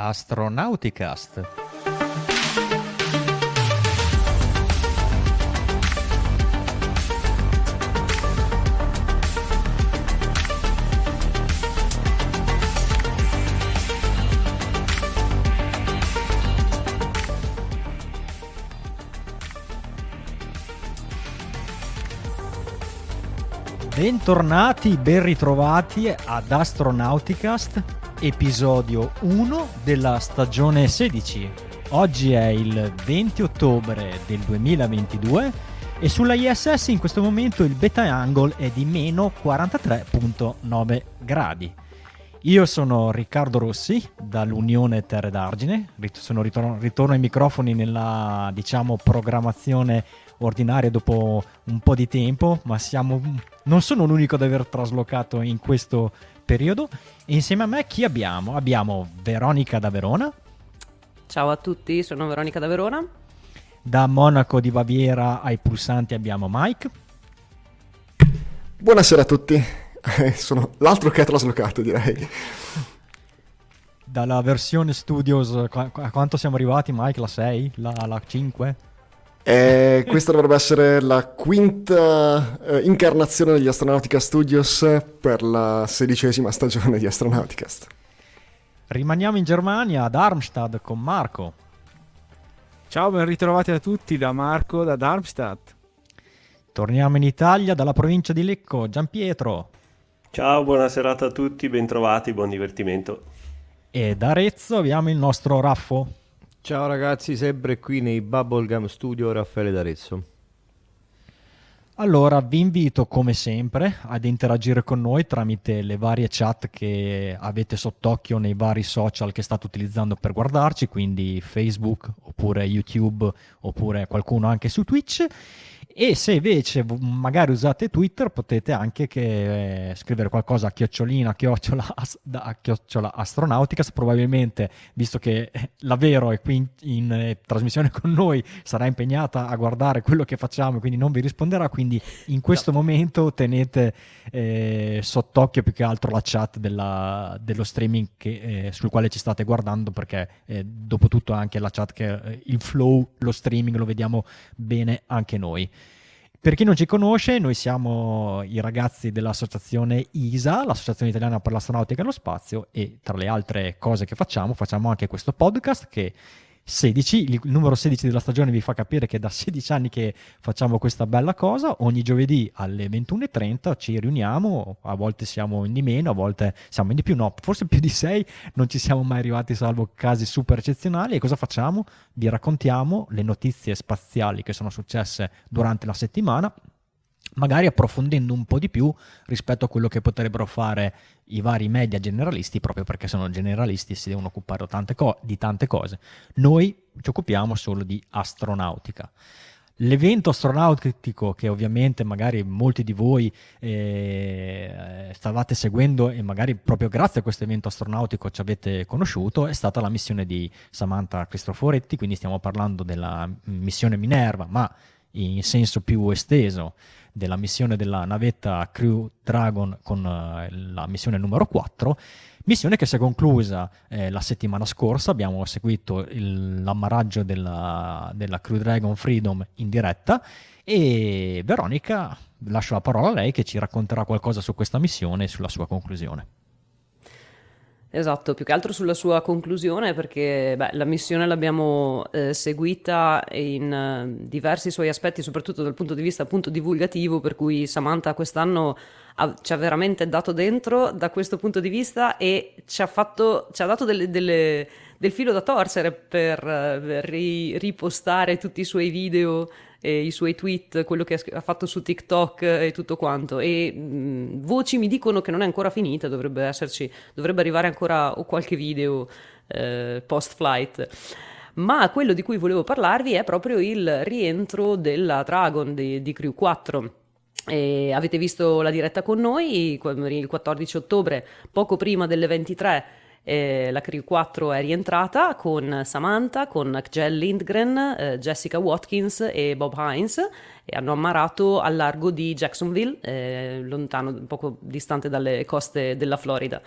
Astronauticast. Bentornati, ben ritrovati ad Astronauticast, episodio 1 della stagione 16. Oggi è il 20 ottobre del 2022 e sulla ISS in questo momento il beta angle è di meno 43.9 gradi. Io sono Riccardo Rossi dall'Unione Terre d'Argine, sono ritorno, ritorno ai microfoni nella diciamo programmazione ordinaria dopo un po' di tempo, ma siamo, non sono l'unico ad aver traslocato in questo periodo. E insieme a me chi abbiamo? Abbiamo Veronica da Verona. Ciao a tutti, sono Veronica da Verona. Da Monaco di Baviera ai pulsanti abbiamo Mike. Buonasera a tutti, sono l'altro che ha traslocato direi. Dalla versione Studios, a quanto siamo arrivati Mike? La 6? La, la 5? E questa dovrebbe essere la quinta eh, incarnazione degli Astronautica Studios per la sedicesima stagione di Astronauticast. Rimaniamo in Germania, ad Armstad, con Marco. Ciao, ben ritrovati a tutti da Marco, da Darmstadt. Torniamo in Italia, dalla provincia di Lecco, Giampietro. Ciao, buona serata a tutti, bentrovati, buon divertimento. E da Arezzo abbiamo il nostro Raffo. Ciao ragazzi, sempre qui nei Bubblegum Studio Raffaele D'Arezzo. Allora vi invito come sempre ad interagire con noi tramite le varie chat che avete sott'occhio nei vari social che state utilizzando per guardarci, quindi Facebook oppure YouTube oppure qualcuno anche su Twitch e se invece magari usate Twitter potete anche che, eh, scrivere qualcosa a chiocciolina, chiocciola, a chiocciola astronauticas, probabilmente visto che eh, la Vero è qui in, in eh, trasmissione con noi sarà impegnata a guardare quello che facciamo quindi non vi risponderà, quindi in questo no. momento tenete eh, sott'occhio più che altro la chat della, dello streaming che, eh, sul quale ci state guardando perché eh, dopo tutto anche la chat che il flow, lo streaming lo vediamo bene anche noi. Per chi non ci conosce, noi siamo i ragazzi dell'associazione ISA, l'Associazione Italiana per l'Astronautica e lo Spazio, e tra le altre cose che facciamo, facciamo anche questo podcast che 16, il numero 16 della stagione vi fa capire che da 16 anni che facciamo questa bella cosa, ogni giovedì alle 21.30 ci riuniamo, a volte siamo in di meno, a volte siamo in di più, no, forse più di 6 non ci siamo mai arrivati salvo casi super eccezionali. E cosa facciamo? Vi raccontiamo le notizie spaziali che sono successe durante la settimana magari approfondendo un po' di più rispetto a quello che potrebbero fare i vari media generalisti, proprio perché sono generalisti e si devono occupare tante co- di tante cose. Noi ci occupiamo solo di astronautica. L'evento astronautico che ovviamente magari molti di voi eh, stavate seguendo e magari proprio grazie a questo evento astronautico ci avete conosciuto è stata la missione di Samantha Cristoforetti, quindi stiamo parlando della missione Minerva, ma in senso più esteso della missione della navetta Crew Dragon con uh, la missione numero 4, missione che si è conclusa eh, la settimana scorsa, abbiamo seguito il, l'ammaraggio della, della Crew Dragon Freedom in diretta. E Veronica lascio la parola a lei che ci racconterà qualcosa su questa missione e sulla sua conclusione. Esatto, più che altro sulla sua conclusione, perché beh, la missione l'abbiamo eh, seguita in uh, diversi suoi aspetti, soprattutto dal punto di vista appunto divulgativo, per cui Samantha quest'anno ha, ci ha veramente dato dentro da questo punto di vista e ci ha, fatto, ci ha dato delle, delle, del filo da torcere per, per ri, ripostare tutti i suoi video eh, i suoi tweet, quello che ha fatto su TikTok e tutto quanto. E mh, voci mi dicono che non è ancora finita, dovrebbe esserci, dovrebbe arrivare ancora qualche video eh, post flight. Ma quello di cui volevo parlarvi è proprio il rientro della Dragon di, di Crew 4. E avete visto la diretta con noi il 14 ottobre, poco prima delle 23 eh, la Crew 4 è rientrata con Samantha, con Kjell Lindgren, eh, Jessica Watkins e Bob Hines e hanno ammarato al largo di Jacksonville, eh, lontano, poco distante dalle coste della Florida.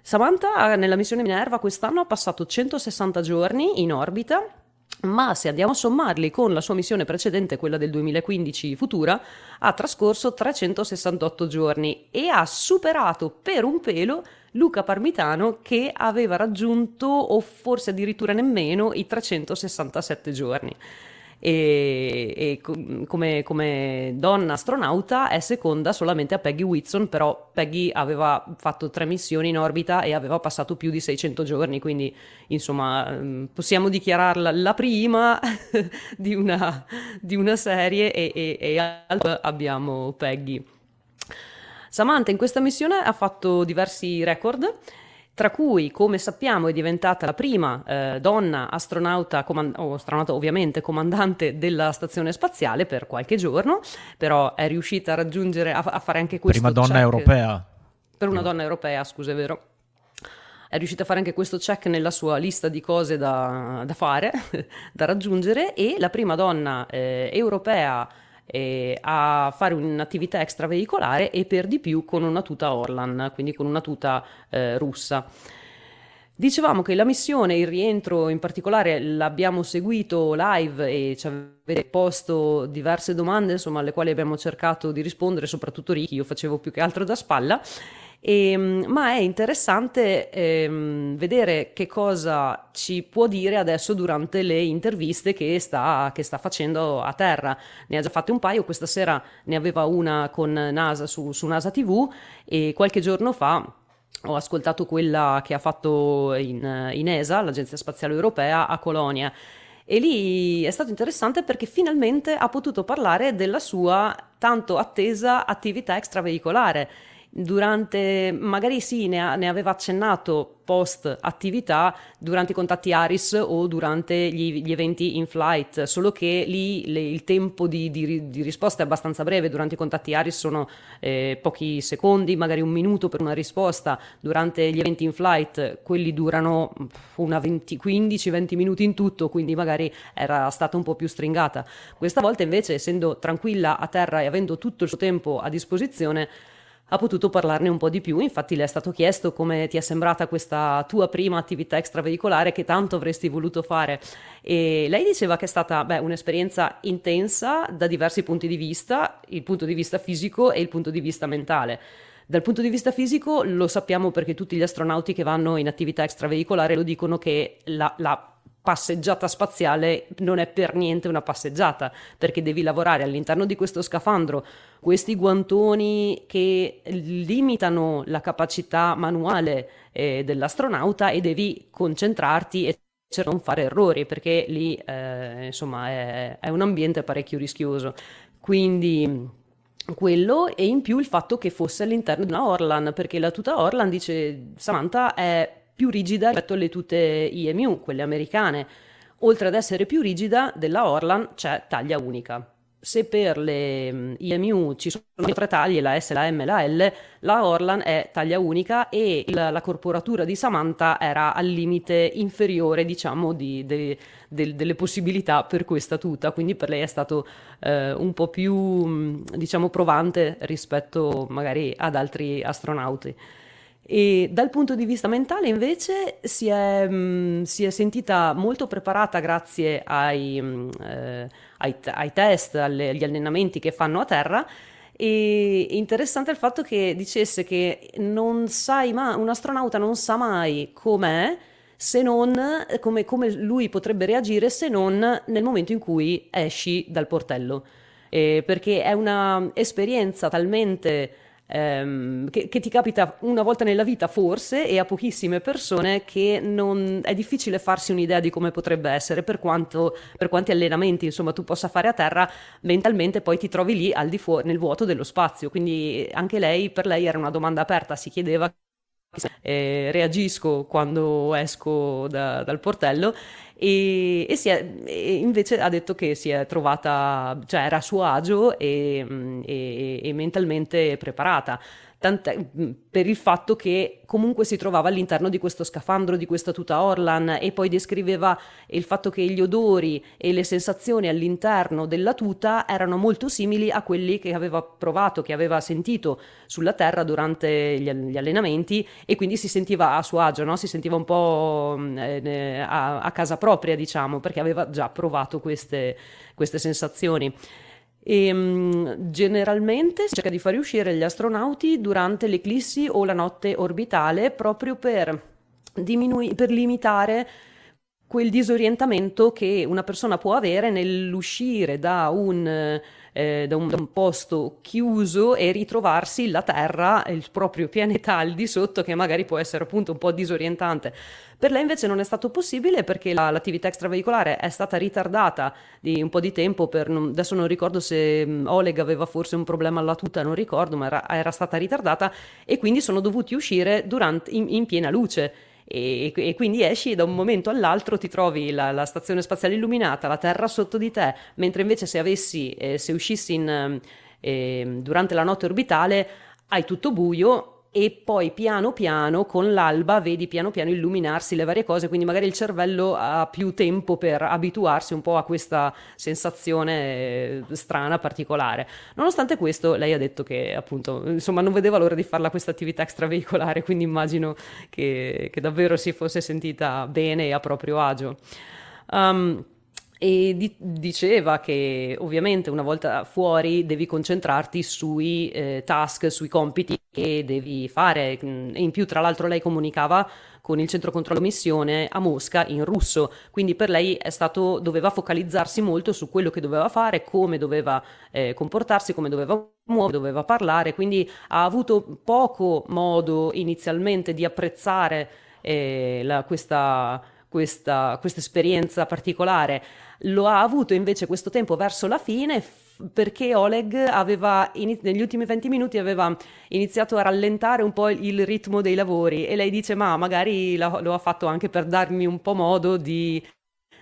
Samantha nella missione Minerva quest'anno ha passato 160 giorni in orbita ma se andiamo a sommarli con la sua missione precedente, quella del 2015 futura, ha trascorso 368 giorni e ha superato per un pelo Luca Parmitano che aveva raggiunto o forse addirittura nemmeno i 367 giorni e, e come, come, donna astronauta è seconda solamente a Peggy Whitson, però Peggy aveva fatto tre missioni in orbita e aveva passato più di 600 giorni, quindi insomma mm, possiamo dichiararla la prima di, una, di, una, serie e, e, e abbiamo Peggy. Samantha in questa missione ha fatto diversi record tra cui, come sappiamo, è diventata la prima eh, donna astronauta, comand- o astronauta ovviamente comandante della stazione spaziale per qualche giorno, però è riuscita a raggiungere, a, a fare anche questo. Prima donna europea. Per una donna europea, scusa, è vero è riuscita a fare anche questo check nella sua lista di cose da, da fare, da raggiungere e la prima donna eh, europea eh, a fare un'attività extraveicolare e per di più con una tuta Orlan, quindi con una tuta eh, russa. Dicevamo che la missione, il rientro in particolare, l'abbiamo seguito live e ci avete posto diverse domande, insomma, alle quali abbiamo cercato di rispondere, soprattutto Ricky, io facevo più che altro da spalla. E, ehm, ma è interessante ehm, vedere che cosa ci può dire adesso durante le interviste che sta, che sta, facendo a terra. Ne ha già fatte un paio, questa sera ne aveva una con NASA su, su NASA TV e qualche giorno fa ho ascoltato quella che ha fatto in, in ESA, l'Agenzia Spaziale Europea, a Colonia. E lì è stato interessante perché finalmente ha potuto parlare della sua tanto attesa attività extraveicolare durante, magari sì, ne, ha, ne, aveva accennato post attività durante i contatti Aris o durante gli, gli eventi in flight, solo che lì le, il tempo di, di, di, risposta è abbastanza breve, durante i contatti Aris sono eh, pochi secondi, magari un minuto per una risposta, durante gli eventi in flight quelli durano una 15-20 minuti in tutto, quindi magari era stata un po' più stringata. Questa volta invece, essendo tranquilla a terra e avendo tutto il suo tempo a disposizione, ha potuto parlarne un po' di più. Infatti le è stato chiesto come ti è sembrata questa tua prima attività extraveicolare che tanto avresti voluto fare. E lei diceva che è stata beh, un'esperienza intensa da diversi punti di vista, il punto di vista fisico e il punto di vista mentale. Dal punto di vista fisico lo sappiamo perché tutti gli astronauti che vanno in attività extraveicolare lo dicono che la, la passeggiata spaziale non è per niente una passeggiata, perché devi lavorare all'interno di questo scafandro, questi guantoni che limitano la capacità manuale eh, dell'astronauta e devi concentrarti e di non fare errori, perché lì eh, insomma è, è un ambiente parecchio rischioso. Quindi quello e in più il fatto che fosse all'interno di una Orlan, perché la tuta Orlan, dice Samantha, è più rigida rispetto alle tute IMU, quelle americane. Oltre ad essere più rigida, della Orlan c'è taglia unica. Se per le mm, IMU ci sono tre taglie, la S, la M e la L, la Orlan è taglia unica e la, la corporatura di Samantha era al limite inferiore, diciamo, di, de, de, delle possibilità per questa tuta, quindi per lei è stato eh, un po' più, mm, diciamo, provante rispetto magari ad altri astronauti. E dal punto di vista mentale invece si è, mh, mm, si è sentita molto preparata grazie ai, mh, mm, eh, ai, ai test, alle, agli allenamenti che fanno a terra e interessante il fatto che dicesse che non sai mai, un astronauta non sa mai com'è se non come, come lui potrebbe reagire se non nel momento in cui esci dal portello. Eh, perché è un'esperienza talmente ehm, che, che, ti capita una volta nella vita forse e a pochissime persone che non, è difficile farsi un'idea di come potrebbe essere per, quanto, per quanti allenamenti insomma tu possa fare a terra mentalmente poi ti trovi lì al di fuori nel vuoto dello spazio. Quindi anche lei per lei era una domanda aperta si chiedeva eh, reagisco quando esco da, dal portello e, e, è, e, invece ha detto che si è trovata, cioè era a suo agio e, e mentalmente preparata tant'è, mm, per il fatto che comunque si trovava all'interno di questo scafandro, di questa tuta Orlan e poi descriveva il fatto che gli odori e le sensazioni all'interno della tuta erano molto simili a quelli che aveva provato, che aveva sentito sulla Terra durante gli, gli allenamenti e quindi si sentiva a suo agio, no? si sentiva un po' mm, eh, a, a, casa propria, diciamo, perché aveva già provato queste, queste sensazioni. E, um, generalmente si cerca di far uscire gli astronauti durante l'eclissi o la notte orbitale proprio per, diminui- per limitare quel disorientamento che una persona può avere nell'uscire da un eh, da, un, da, un, posto chiuso e ritrovarsi la Terra, il proprio pianeta al di sotto, che magari può essere appunto un po' disorientante. Per lei invece non è stato possibile perché la, l'attività extraveicolare è stata ritardata di un po' di tempo, per, adesso non ricordo se mm, Oleg aveva forse un problema alla tuta, non ricordo, ma era, era stata ritardata e quindi sono dovuti uscire durante, in, in piena luce e, e, quindi esci da un momento all'altro, ti trovi la, la, stazione spaziale illuminata, la Terra sotto di te, mentre invece se avessi, eh, se uscissi in, eh, durante la notte orbitale hai tutto buio e poi piano piano con l'alba vedi piano piano illuminarsi le varie cose, quindi magari il cervello ha più tempo per abituarsi un po' a questa sensazione eh, strana, particolare. Nonostante questo, lei ha detto che appunto, insomma, non vedeva l'ora di farla questa attività extraveicolare, quindi immagino che, che davvero si fosse sentita bene e a proprio agio. Um, e di- diceva che ovviamente una volta fuori devi concentrarti sui eh, task, sui compiti che devi fare. E in più, tra l'altro, lei comunicava con il centro controllo missione a Mosca in russo, quindi per lei è stato, doveva focalizzarsi molto su quello che doveva fare, come doveva eh, comportarsi, come doveva muovere, doveva parlare, quindi ha avuto poco modo inizialmente di apprezzare eh, la, questa, questa, questa esperienza particolare lo ha avuto invece questo tempo verso la fine perché Oleg aveva negli ultimi 20 minuti aveva iniziato a rallentare un po' il ritmo dei lavori e lei dice ma magari lo ha fatto anche per darmi un po' modo di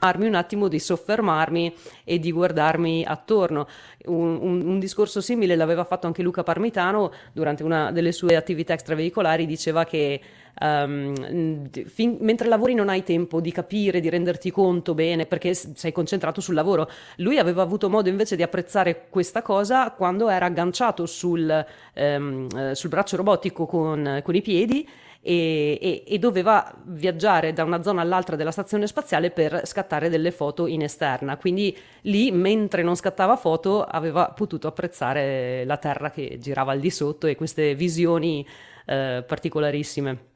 un attimo di soffermarmi e di guardarmi attorno. Un, un, un, discorso simile l'aveva fatto anche Luca Parmitano durante una delle sue attività extraveicolari, diceva che um, fin, mentre lavori non hai tempo di capire, di renderti conto bene perché sei concentrato sul lavoro. Lui aveva avuto modo invece di apprezzare questa cosa quando era agganciato sul, um, sul braccio robotico con, con i piedi e, e, e, doveva viaggiare da una zona all'altra della stazione spaziale per scattare delle foto in esterna. Quindi lì, mentre non scattava foto, aveva potuto apprezzare la Terra che girava al di sotto e queste visioni eh, particolarissime.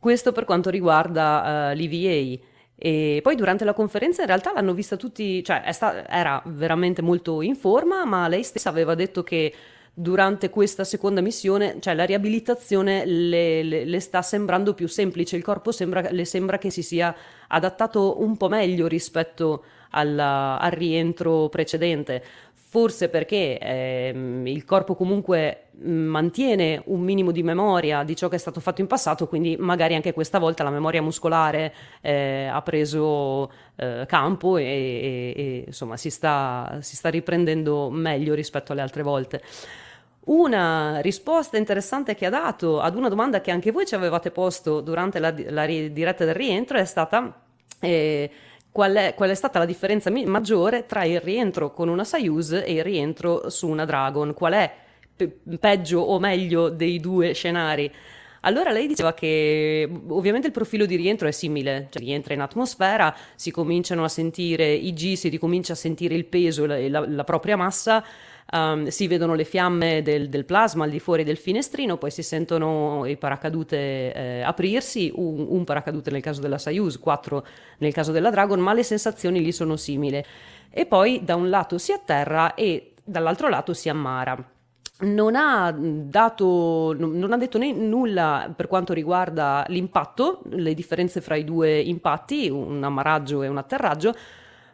Questo per quanto riguarda uh, l'EVA. E poi durante la conferenza in realtà l'hanno vista tutti, cioè sta- era veramente molto in forma, ma lei stessa aveva detto che durante questa seconda missione, cioè la riabilitazione le, le, le sta sembrando più semplice, il corpo sembra, le sembra che si sia adattato un po' meglio rispetto alla, al rientro precedente forse perché ehm, il corpo comunque mantiene un minimo di memoria di ciò che è stato fatto in passato, quindi magari anche questa volta la memoria muscolare eh, ha preso eh, campo e, e, e insomma si sta, si sta riprendendo meglio rispetto alle altre volte. Una risposta interessante che ha dato ad una domanda che anche voi ci avevate posto durante la, la diretta del rientro è stata eh, qual è, qual è, stata la differenza mi- maggiore tra il rientro con una Soyuz e il rientro su una Dragon? Qual è pe- peggio o meglio dei due scenari? Allora lei diceva che ovviamente il profilo di rientro è simile, cioè rientra in atmosfera, si cominciano a sentire i G, si ricomincia a sentire il peso e la, la, la propria massa, um, si vedono le fiamme del, del, plasma al di fuori del finestrino, poi si sentono i paracadute eh, aprirsi, un, un, paracadute nel caso della Soyuz, quattro nel caso della Dragon, ma le sensazioni lì sono simili. E poi da un lato si atterra e dall'altro lato si ammara. Non ha, dato, non ha detto nulla per quanto riguarda l'impatto, le differenze fra i due impatti, un ammaraggio e un atterraggio,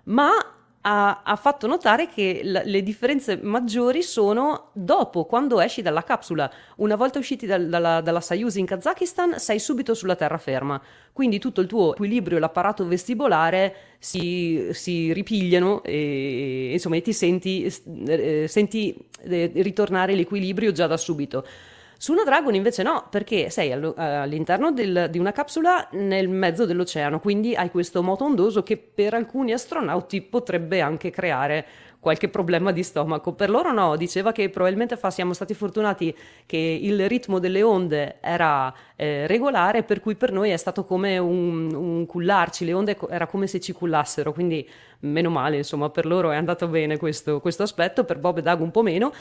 ma ha, ha fatto notare che la, le differenze maggiori sono dopo, quando esci dalla capsula. Una volta usciti dal, dalla, dalla Soyuz in Kazakistan, sei subito sulla terraferma. Quindi tutto il tuo equilibrio e l'apparato vestibolare si, si ripigliano e, insomma, ti senti, eh, senti eh, ritornare l'equilibrio già da subito. Su una Dragon invece no, perché sei all'interno del, di una capsula nel mezzo dell'oceano, quindi hai questo moto ondoso che per alcuni astronauti potrebbe anche creare qualche problema di stomaco. Per loro no, diceva che probabilmente fa, siamo stati fortunati che il ritmo delle onde era eh, regolare, per cui per noi è stato come un, un cullarci, le onde era come se ci cullassero, quindi meno male, insomma, per loro è andato bene questo, questo aspetto, per Bob e Doug un po' meno.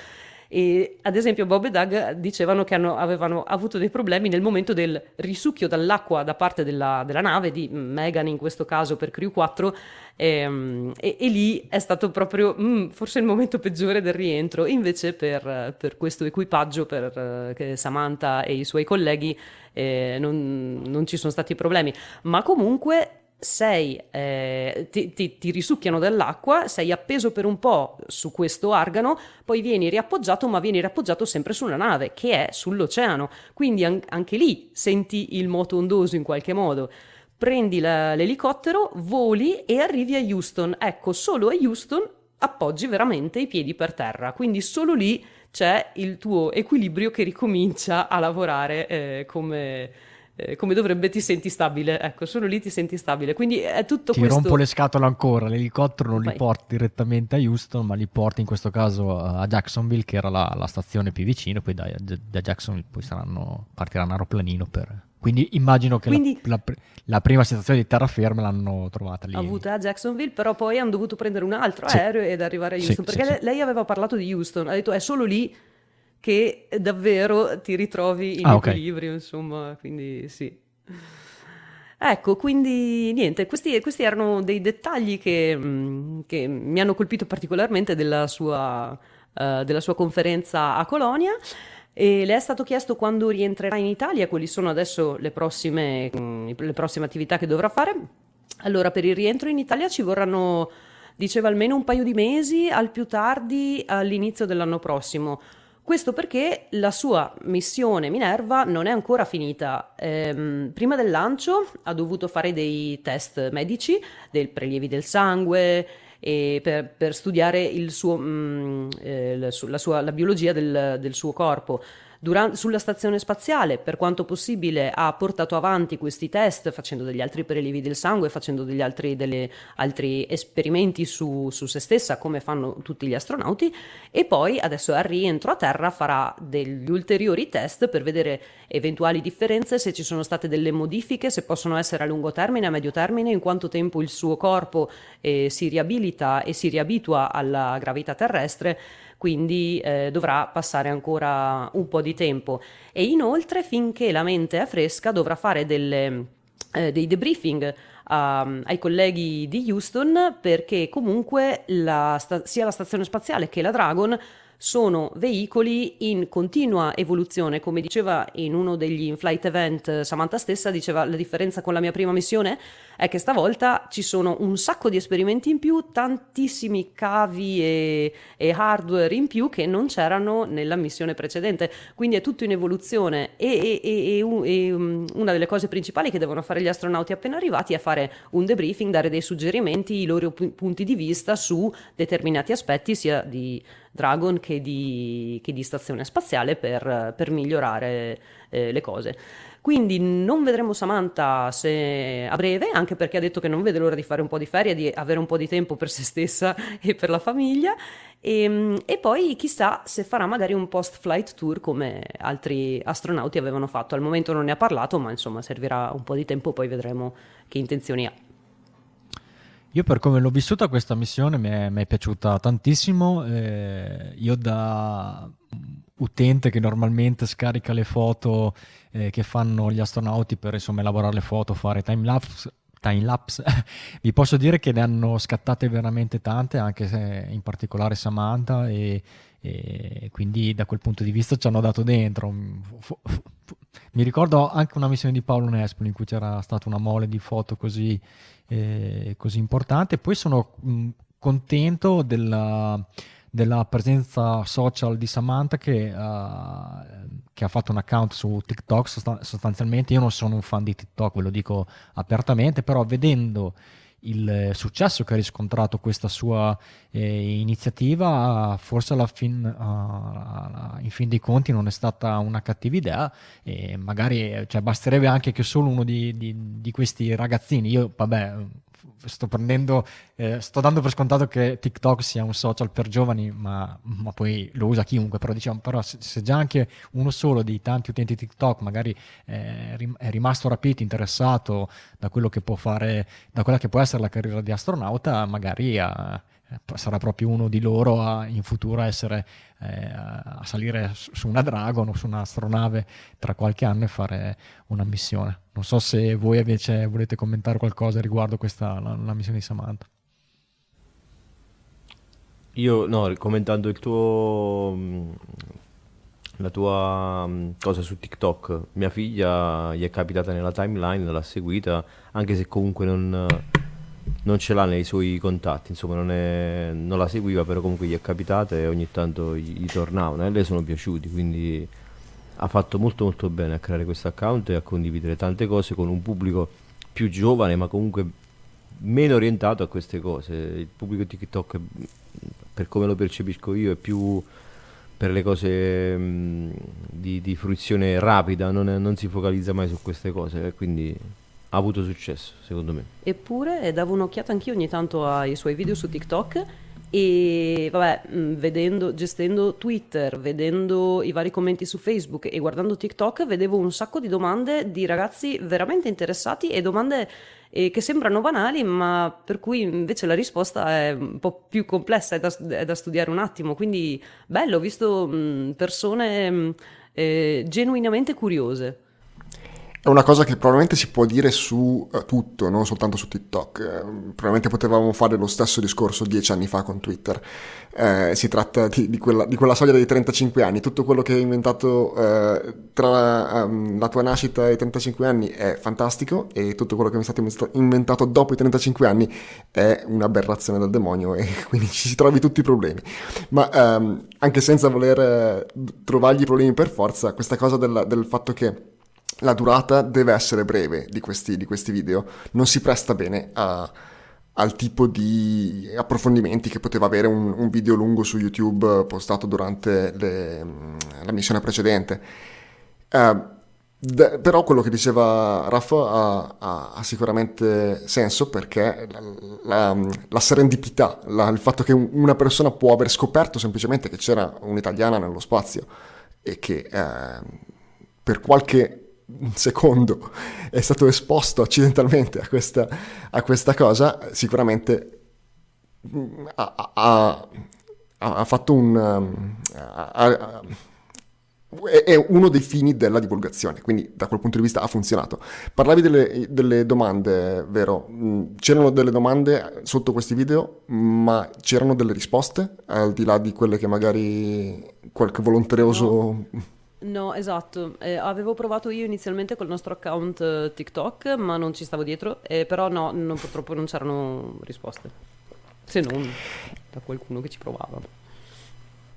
E ad esempio Bob e Doug dicevano che hanno, avevano avuto dei problemi nel momento del risucchio dall'acqua da parte della, della nave, di Megan in questo caso per Crew 4, e, ehm, e, e lì è stato proprio mm, forse il momento peggiore del rientro. Invece per, per questo equipaggio, per Samantha e i suoi colleghi, eh, non, non ci sono stati problemi. Ma comunque sei, eh, ti, ti, ti, risucchiano dell'acqua, sei appeso per un po' su questo argano, poi vieni riappoggiato, ma vieni riappoggiato sempre su una nave che è sull'oceano. Quindi an- anche lì senti il moto ondoso in qualche modo. Prendi la, l'elicottero, voli e arrivi a Houston. Ecco, solo a Houston appoggi veramente i piedi per terra. Quindi solo lì c'è il tuo equilibrio che ricomincia a lavorare eh, come eh, come dovrebbe ti senti stabile, ecco, solo lì ti senti stabile. Quindi è tutto ti questo... Ti rompo le scatole ancora, l'elicottero non Vai. li porti direttamente a Houston, ma li porti in questo caso a Jacksonville, che era la, la stazione più vicina, poi da, da Jacksonville poi saranno, partiranno a aeroplanino per... Quindi immagino che Quindi, la, la, la, prima situazione di terraferma l'hanno trovata lì. Avuta a Jacksonville, però poi hanno dovuto prendere un altro sì. aereo ed arrivare a Houston, sì, perché sì, lei aveva parlato di Houston, ha detto è solo lì che davvero ti ritrovi in ah, equilibrio, okay. insomma, quindi sì. Ecco, quindi niente, questi, questi erano dei dettagli che, mm, che, mi hanno colpito particolarmente della sua, uh, della sua conferenza a Colonia. E le è stato chiesto quando rientrerà in Italia, quali sono adesso le prossime, mm, le prossime attività che dovrà fare. Allora, per il rientro in Italia ci vorranno, diceva, almeno un paio di mesi, al più tardi all'inizio dell'anno prossimo. Questo perché la sua missione Minerva non è ancora finita. Ehm, prima del lancio ha dovuto fare dei test medici, dei prelievi del sangue, per, per, studiare suo, mh, mm, eh, la, sua, la, biologia del, del suo corpo. Durante, sulla stazione spaziale, per quanto possibile, ha portato avanti questi test facendo degli altri prelievi del sangue, facendo degli altri, delle, altri esperimenti su, su, se stessa, come fanno tutti gli astronauti, e poi adesso al rientro a Terra farà degli ulteriori test per vedere eventuali differenze, se ci sono state delle modifiche, se possono essere a lungo termine, a medio termine, in quanto tempo il suo corpo eh, si riabilita e si riabitua alla gravità terrestre quindi eh, dovrà passare ancora un po' di tempo. E inoltre, finché la mente è fresca, dovrà fare delle, eh, dei debriefing Um, ai colleghi di Houston perché comunque la sia la stazione spaziale che la Dragon sono veicoli in continua evoluzione, come diceva in uno degli in-flight event Samantha stessa, diceva la differenza con la mia prima missione è che stavolta ci sono un sacco di esperimenti in più, tantissimi cavi e, e hardware in più che non c'erano nella missione precedente, quindi è tutto in evoluzione e, e, e um, una delle cose principali che devono fare gli astronauti appena arrivati è fare un debriefing, dare dei suggerimenti, i loro punti di vista su determinati aspetti sia di Dragon che di, che di stazione spaziale per, per migliorare eh, le cose. Quindi non vedremo Samantha se a breve, anche perché ha detto che non vede l'ora di fare un po' di ferie, di avere un po' di tempo per se stessa e per la famiglia. E, ehm, e poi chissà se farà magari un post-flight tour come altri astronauti avevano fatto. Al momento non ne ha parlato, ma insomma servirà un po' di tempo, poi vedremo che intenzioni ha. Io per come l'ho vissuta questa missione mi è, mi è piaciuta tantissimo. Eh, io da utente che normalmente scarica le foto eh, che fanno gli astronauti per insomma elaborare le foto, fare time lapse, time lapse, vi posso dire che ne hanno scattate veramente tante, anche se in particolare Samantha e, e quindi da quel punto di vista ci hanno dato dentro. Mi ricordo anche una missione di Paolo Nespoli in cui c'era stata una mole di foto così, eh, così importante. Poi sono mh, contento della, della presenza social di Samantha che, uh, che, ha fatto un account su TikTok sostanzialmente. Io non sono un fan di TikTok, ve lo dico apertamente, però vedendo il successo che ha riscontrato questa sua eh, iniziativa, forse alla fin, uh, in fin dei conti non è stata una cattiva idea e magari cioè, basterebbe anche che solo uno di, di, di questi ragazzini, io vabbè sto prendendo, eh, sto dando per scontato che TikTok sia un social per giovani, ma, ma poi lo usa chiunque, però diciamo, però se, già anche uno solo dei tanti utenti TikTok magari eh, è rimasto rapito, interessato da quello che può fare, da quella che può essere la carriera di astronauta, magari ha eh, sarà proprio uno di loro a, in futuro a, essere, eh, a salire su una Dragon o su un'astronave tra qualche anno e fare una missione. Non so se voi invece volete commentare qualcosa riguardo questa, la, la missione di Samantha. Io, no, commentando il tuo, mm, la tua mm, cosa su TikTok, mia figlia gli è capitata nella timeline, l'ha seguita, anche se comunque non non ce l'ha nei suoi contatti, insomma non, è, non, la seguiva, però comunque gli è capitata e ogni tanto gli, gli tornavano e a lei sono piaciuti, quindi ha fatto molto molto bene a creare questo account e a condividere tante cose con un pubblico più giovane ma comunque meno orientato a queste cose. Il pubblico TikTok, per come lo percepisco io, è più per le cose mh, di, di, fruizione rapida, non, è, non si focalizza mai su queste cose, quindi ha avuto successo, secondo me. Eppure davo un'occhiata anch'io ogni tanto ai suoi video su TikTok e vabbè, mm, vedendo, gestendo Twitter, vedendo i vari commenti su Facebook e guardando TikTok, vedevo un sacco di domande di ragazzi veramente interessati e domande eh, che sembrano banali, ma per cui invece la risposta è un po' più complessa, è da, è da studiare un attimo. Quindi bello, ho visto mh, mm, persone mh, mm, eh, genuinamente curiose. È una cosa che probabilmente si può dire su uh, tutto, non soltanto su TikTok. Eh, probabilmente potevamo fare lo stesso discorso dieci anni fa con Twitter. Eh, si tratta di, di, quella, di, quella, soglia dei 35 anni. Tutto quello che hai inventato eh, tra um, la tua nascita e i 35 anni è fantastico e tutto quello che è stato inventato dopo i 35 anni è un'aberrazione del demonio e quindi ci si trovi tutti i problemi. Ma um, anche senza voler eh, trovargli i problemi per forza, questa cosa del, del fatto che la durata deve essere breve di questi, di questi video, non si presta bene a, al tipo di approfondimenti che poteva avere un, un video lungo su YouTube postato durante le, la missione precedente. Uh, de, però quello che diceva Raffa ha, ha, ha sicuramente senso perché la, la, la serendipità, la, il fatto che una persona può aver scoperto semplicemente che c'era un'italiana nello spazio e che eh, per qualche secondo è stato esposto accidentalmente a questa, a questa cosa, sicuramente mm, ha, ha, ha fatto un... Um, ha, è uno dei fini della divulgazione, quindi da quel punto di vista ha funzionato. Parlavi delle, delle, domande, vero? Mm, c'erano delle domande sotto questi video, ma c'erano delle risposte, al di là di quelle che magari qualche volontarioso... No No, esatto. Eh, avevo provato io inizialmente col nostro account eh, TikTok, ma non ci stavo dietro, eh, però no, non, purtroppo non c'erano risposte, se non da qualcuno che ci provava.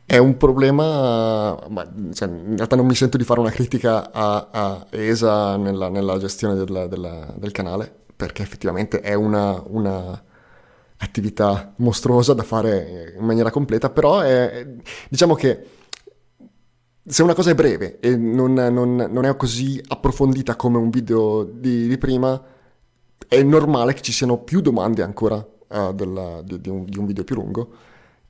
È un problema, ma, cioè, in realtà non mi sento di fare una critica a, a ESA nella, nella gestione della, della, del canale, perché effettivamente è una, una attività mostruosa da fare in maniera completa, però è, diciamo che se una cosa è breve e non, non, non è così approfondita come un video di, di, prima, è normale che ci siano più domande ancora uh, della, di, di, un, di, un, video più lungo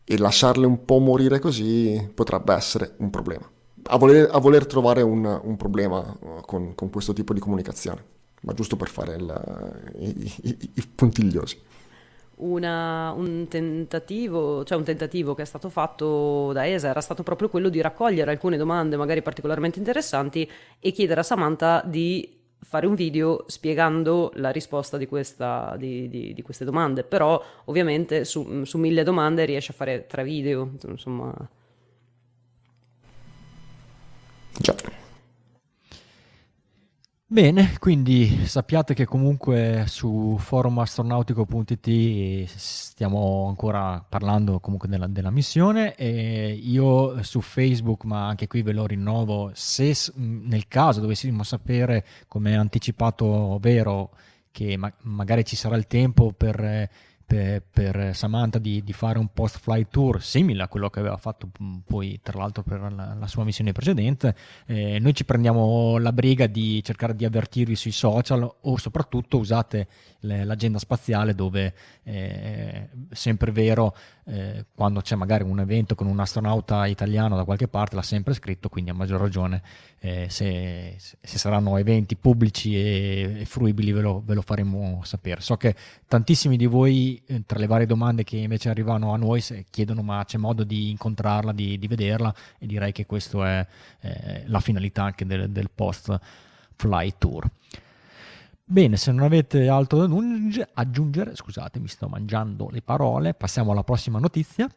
e lasciarle un po' morire così potrebbe essere un problema. A voler, a voler trovare un, un problema uh, con, con, questo tipo di comunicazione, ma giusto per fare il, i, i, i puntigliosi una, un, tentativo, cioè un tentativo che è stato fatto da ESA era stato proprio quello di raccogliere alcune domande magari particolarmente interessanti e chiedere a Samantha di fare un video spiegando la risposta di, questa, di, di, di queste domande, però ovviamente su, su, mille domande riesce a fare tre video, insomma. Già. Bene, quindi sappiate che comunque su forumastronautico.it stiamo ancora parlando comunque della, della missione e io su Facebook, ma anche qui ve lo rinnovo, se nel caso dovessimo sapere, come anticipato Vero, che ma- magari ci sarà il tempo per per, per Samantha di, di, fare un post flight tour simile a quello che aveva fatto mm, poi tra l'altro per la, la sua missione precedente. Eh, noi ci prendiamo la briga di cercare di avvertirvi sui social o soprattutto usate l'agenda spaziale dove eh, è sempre vero eh, quando c'è magari un evento con un astronauta italiano da qualche parte l'ha sempre scritto quindi a maggior ragione eh, se, se, saranno eventi pubblici e, e fruibili ve lo, ve lo, faremo sapere. So che tantissimi di voi, eh, tra le varie domande che invece arrivano a noi, chiedono ma c'è modo di incontrarla, di, di vederla e direi che questa è eh, la finalità anche del, del post Fly Tour. Bene, se non avete altro da aggiungere, scusate, mi sto mangiando le parole, passiamo alla prossima notizia.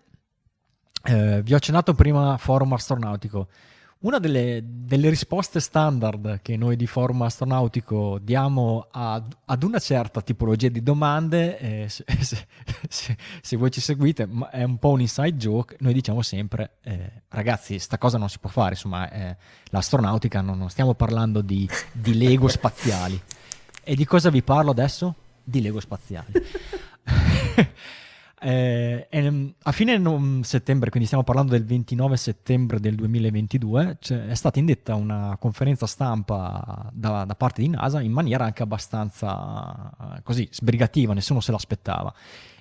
Eh, vi ho accennato prima forum astronautico. Una delle, delle, risposte standard che noi di Forum Astronautico diamo ad, ad una certa tipologia di domande, eh, se, se, se, se, voi ci seguite, è un po' un inside joke, noi diciamo sempre, eh, ragazzi, sta cosa non si può fare, insomma, eh, l'astronautica, non, non, stiamo parlando di, di Lego spaziali. E di cosa vi parlo adesso? Di Lego spaziali. Eh, ehm, a fine no, settembre, quindi stiamo parlando del 29 settembre del 2022, è stata indetta una conferenza stampa da, da, parte di NASA in maniera anche abbastanza eh, così sbrigativa, nessuno se l'aspettava.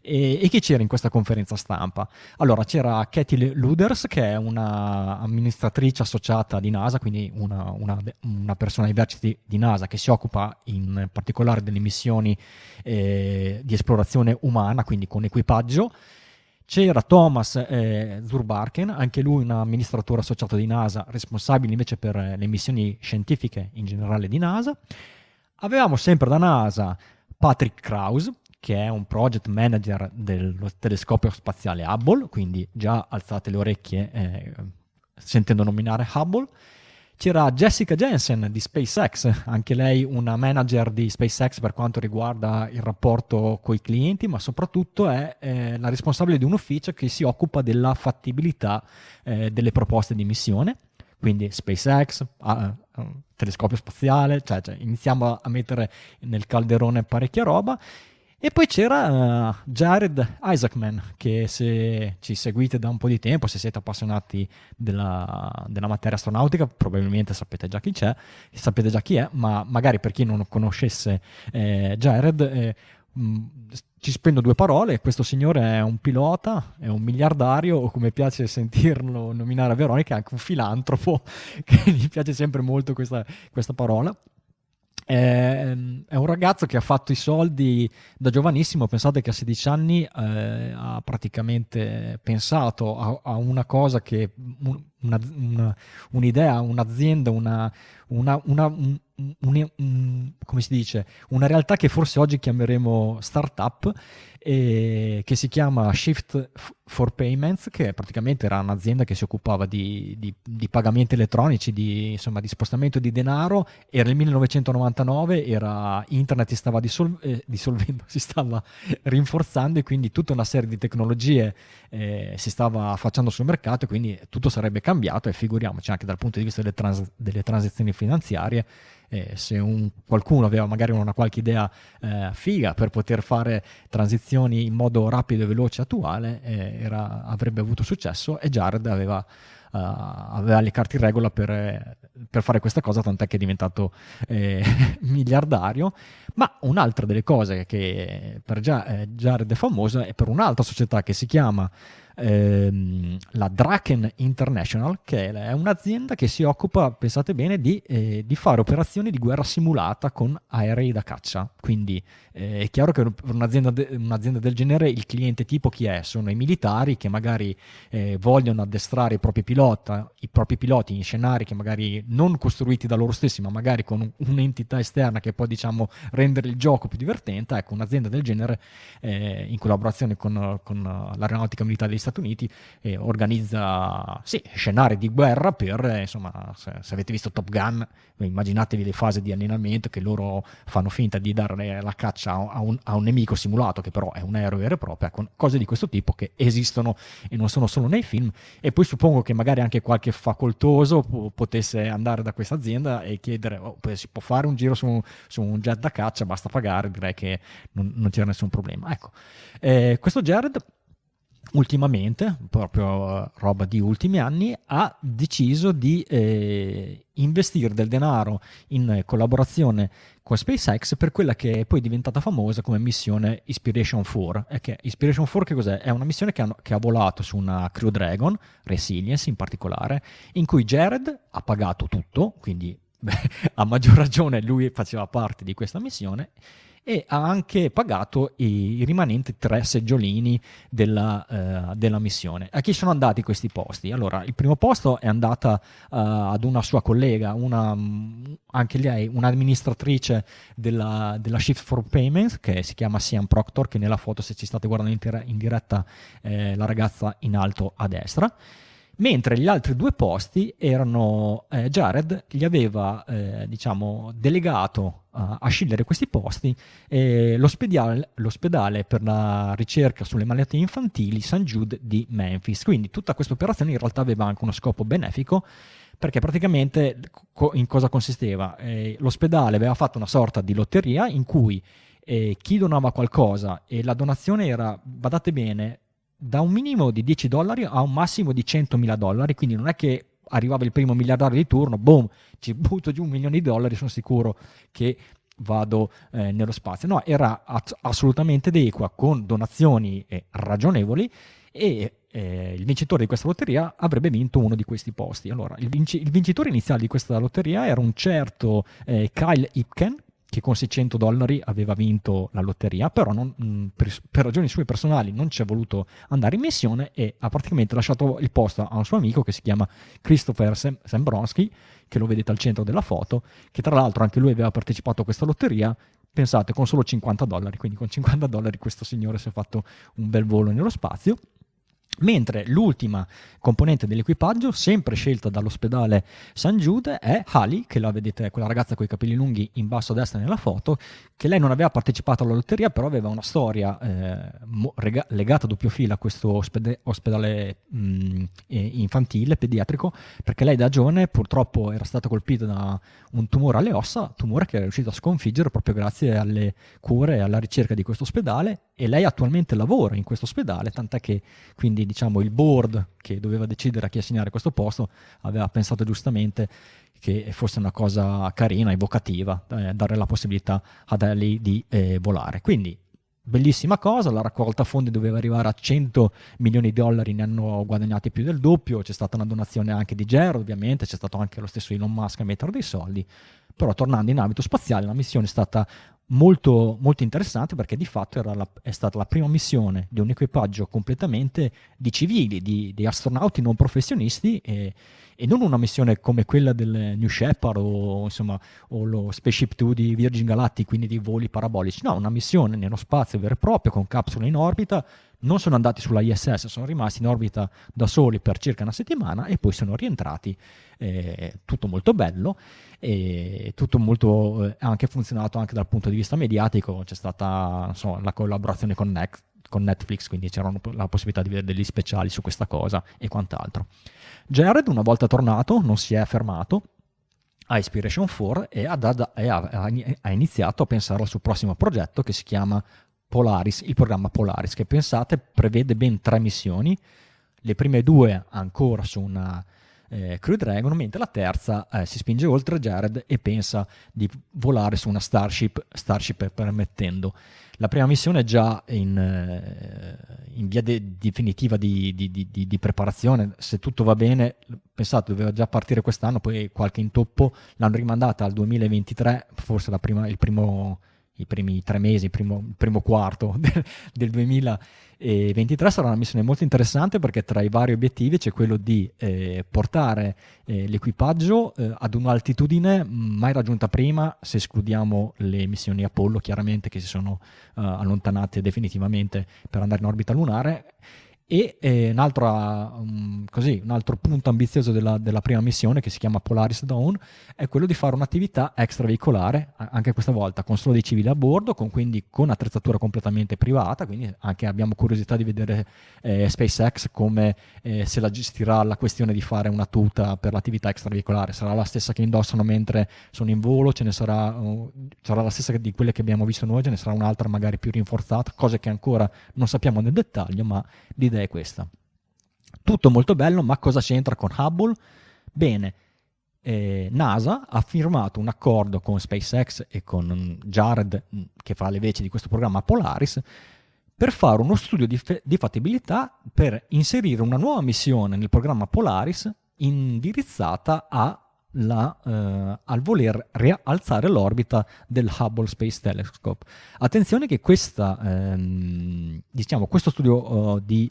E, e, chi c'era in questa conferenza stampa? Allora c'era Katie Luders, che è una amministratrice associata di NASA, quindi una, una, una persona ai vertici di NASA che si occupa in particolare delle missioni eh, di esplorazione umana, quindi con equipaggio. C'era Thomas eh, Zurbarken, anche lui un amministratore associato di NASA, responsabile invece per le missioni scientifiche in generale di NASA. Avevamo sempre da NASA Patrick Krause, che è un project manager del telescopio spaziale Hubble, quindi già alzate le orecchie eh, sentendo nominare Hubble. C'era Jessica Jensen di SpaceX, anche lei una manager di SpaceX per quanto riguarda il rapporto con i clienti, ma soprattutto è eh, la responsabile di un ufficio che si occupa della fattibilità eh, delle proposte di missione. Quindi SpaceX, uh, telescopio spaziale, cioè, cioè iniziamo a mettere nel calderone parecchia roba e poi c'era uh, Jared Isaacman, che se ci seguite da un po' di tempo, se siete appassionati della, della materia astronautica, probabilmente sapete già chi c'è, sapete già chi è, ma magari per chi non conoscesse eh, Jared, eh, mh, mm, ci spendo due parole. Questo signore è un pilota, è un miliardario, o come piace sentirlo nominare a Veronica, è anche un filantropo, che gli piace sempre molto questa, questa parola è, un ragazzo che ha fatto i soldi da giovanissimo, pensate che a 16 anni eh, ha praticamente pensato a, a una cosa che una, una, un'idea, un'azienda, una, una, un, un, come si dice, una realtà che forse oggi chiameremo startup e che si chiama Shift for Payments, che praticamente era un'azienda che si occupava di, di, di pagamenti elettronici, di, insomma, di, spostamento di denaro. Era il 1999, era, internet si stava dissol- eh, dissolvendo, si stava rinforzando e quindi tutta una serie di tecnologie eh, si stava facendo sul mercato e quindi tutto sarebbe cambiato e figuriamoci anche dal punto di vista delle, trans- delle transazioni finanziarie eh, se un, qualcuno aveva magari una qualche idea eh, figa per poter fare transizioni in modo rapido e veloce attuale, eh, era, avrebbe avuto successo e Jared aveva, uh, aveva le carte in regola per, per, fare questa cosa, tant'è che è diventato eh, miliardario. Ma un'altra delle cose che per Jared è famosa è per un'altra società che si chiama ehm, la Draken International, che è un'azienda che si occupa, pensate bene, di, eh, di fare operazioni di guerra simulata con aerei da caccia. Quindi eh, è chiaro che per un'azienda, de- un'azienda, del genere il cliente tipo chi è? Sono i militari che magari eh, vogliono addestrare i propri, pilota, i propri piloti in scenari che magari non costruiti da loro stessi, ma magari con un'entità esterna che può diciamo rendere il gioco più divertente. Ecco, un'azienda del genere eh, in collaborazione con, con l'aeronautica militare degli Stati Stati Uniti e organizza sì, scenari di guerra per, eh, insomma, se, se, avete visto Top Gun, immaginatevi le fasi di allenamento che loro fanno finta di dare la caccia a un, a un nemico simulato che però è un aereo vero e proprio, con cose di questo tipo che esistono e non sono solo nei film e poi suppongo che magari anche qualche facoltoso potesse andare da questa azienda e chiedere oh, si può fare un giro su, su, un jet da caccia, basta pagare, direi che non, non c'era nessun problema. Ecco, eh, questo Jared ultimamente, proprio eh, roba di ultimi anni, ha deciso di eh, investire del denaro in collaborazione con SpaceX per quella che è poi diventata famosa come missione Inspiration 4. E che Inspiration 4 che cos'è? È una missione che ha, che ha volato su una Crew Dragon, Resilience in particolare, in cui Jared ha pagato tutto, quindi beh, a maggior ragione lui faceva parte di questa missione e ha anche pagato i, rimanenti tre seggiolini della, uh, della, missione. A chi sono andati questi posti? Allora, il primo posto è andata uh, ad una sua collega, una, anche lei, un'amministratrice della, della, Shift for Payments, che si chiama Sian Proctor, che nella foto, se ci state guardando in, in diretta, è la ragazza in alto a destra mentre gli altri due posti erano eh, Jared gli aveva eh, diciamo delegato uh, a scegliere questi posti eh, l'ospedale, l'ospedale, per la ricerca sulle malattie infantili St. Jude di Memphis quindi tutta questa operazione in realtà aveva anche uno scopo benefico perché praticamente co- in cosa consisteva eh, l'ospedale aveva fatto una sorta di lotteria in cui eh, chi donava qualcosa e la donazione era badate bene da un minimo di 10 dollari a un massimo di 100 mila dollari, quindi non è che arrivava il primo miliardario di turno, boom, ci butto giù un milione di dollari, sono sicuro che vado eh, nello spazio. No, era at- assolutamente equa, con donazioni eh, ragionevoli e eh, il vincitore di questa lotteria avrebbe vinto uno di questi posti. Allora, il, vinci- il vincitore iniziale di questa lotteria era un certo eh, Kyle Ipken, che con 600 dollari aveva vinto la lotteria, però non, mm, per, per, ragioni sue personali non ci è voluto andare in missione e ha praticamente lasciato il posto a un suo amico che si chiama Christopher Sem- Sembronsky, che lo vedete al centro della foto, che tra l'altro anche lui aveva partecipato a questa lotteria, pensate con solo 50 dollari, quindi con 50 dollari questo signore si è fatto un bel volo nello spazio. Mentre l'ultima componente dell'equipaggio, sempre scelta dall'ospedale San Jude, è Hali, che la vedete, quella ragazza con i capelli lunghi in basso a destra nella foto, che lei non aveva partecipato alla lotteria, però aveva una storia eh, rega- legata a doppio filo a questo ospede- ospedale mh, infantile, pediatrico, perché lei da giovane purtroppo era stata colpita da un tumore alle ossa, tumore che è riuscito a sconfiggere proprio grazie alle cure e alla ricerca di questo ospedale e lei attualmente lavora in questo ospedale, tant'è che quindi diciamo il board che doveva decidere a chi assegnare questo posto aveva pensato giustamente che fosse una cosa carina, evocativa, eh, dare la possibilità a lei di eh, volare. Quindi bellissima cosa, la raccolta fondi doveva arrivare a 100 milioni di dollari, ne hanno guadagnati più del doppio, c'è stata una donazione anche di Gero ovviamente, c'è stato anche lo stesso Elon Musk a mettere dei soldi, però tornando in ambito spaziale la missione è stata molto, molto interessante perché di fatto la, è stata la prima missione di un equipaggio completamente di civili, di, di astronauti non professionisti e, e, non una missione come quella del New Shepard o, insomma, o lo Spaceship 2 di Virgin Galactic, quindi di voli parabolici, no, una missione nello spazio vero e proprio con capsule in orbita non sono andati sulla ISS, sono rimasti in orbita da soli per circa una settimana e poi sono rientrati, eh, tutto molto bello e tutto molto eh, anche funzionato anche dal punto di vista mediatico, c'è stata insomma, la collaborazione con, Next, con Netflix, quindi c'era la possibilità di vedere degli speciali su questa cosa e quant'altro. Jared una volta tornato non si è fermato, a Inspiration 4 e, ha, iniziato a pensare al suo prossimo progetto che si chiama Polaris, il programma Polaris, che pensate prevede ben tre missioni, le prime due ancora su una eh, Crew Dragon, mentre la terza eh, si spinge oltre Jared e pensa di volare su una Starship, Starship permettendo. La prima missione è già in, eh, in via de- definitiva di, di, di, di, preparazione, se tutto va bene, pensate doveva già partire quest'anno, poi qualche intoppo l'hanno rimandata al 2023, forse prima, il primo i primi tre mesi, il primo, primo quarto del, del, 2023 sarà una missione molto interessante perché tra i vari obiettivi c'è quello di eh, portare eh, l'equipaggio eh, ad un'altitudine mai raggiunta prima, se escludiamo le missioni Apollo chiaramente che si sono eh, allontanate definitivamente per andare in orbita lunare E eh, um, così, un altro punto ambizioso della, della, prima missione, che si chiama Polaris Dawn, è quello di fare un'attività extraveicolare, anche questa volta con solo dei civili a bordo, con, quindi con attrezzatura completamente privata, quindi anche abbiamo curiosità di vedere eh, SpaceX come eh, se la gestirà la questione di fare una tuta per l'attività extraveicolare. Sarà la stessa che indossano mentre sono in volo, ce ne sarà, uh, sarà la stessa di quelle che abbiamo visto noi, ce ne sarà un'altra magari più rinforzata, cose che ancora non sappiamo nel dettaglio, ma l'idea è questa. Tutto molto bello, ma cosa c'entra con Hubble? Bene, eh, NASA ha firmato un accordo con SpaceX e con Jared, mm, che fa le veci di questo programma Polaris, per fare uno studio di, fe- di fattibilità per inserire una nuova missione nel programma Polaris indirizzata la, eh, al voler rialzare l'orbita del Hubble Space Telescope. Attenzione che questa, ehm, diciamo, questo studio uh, di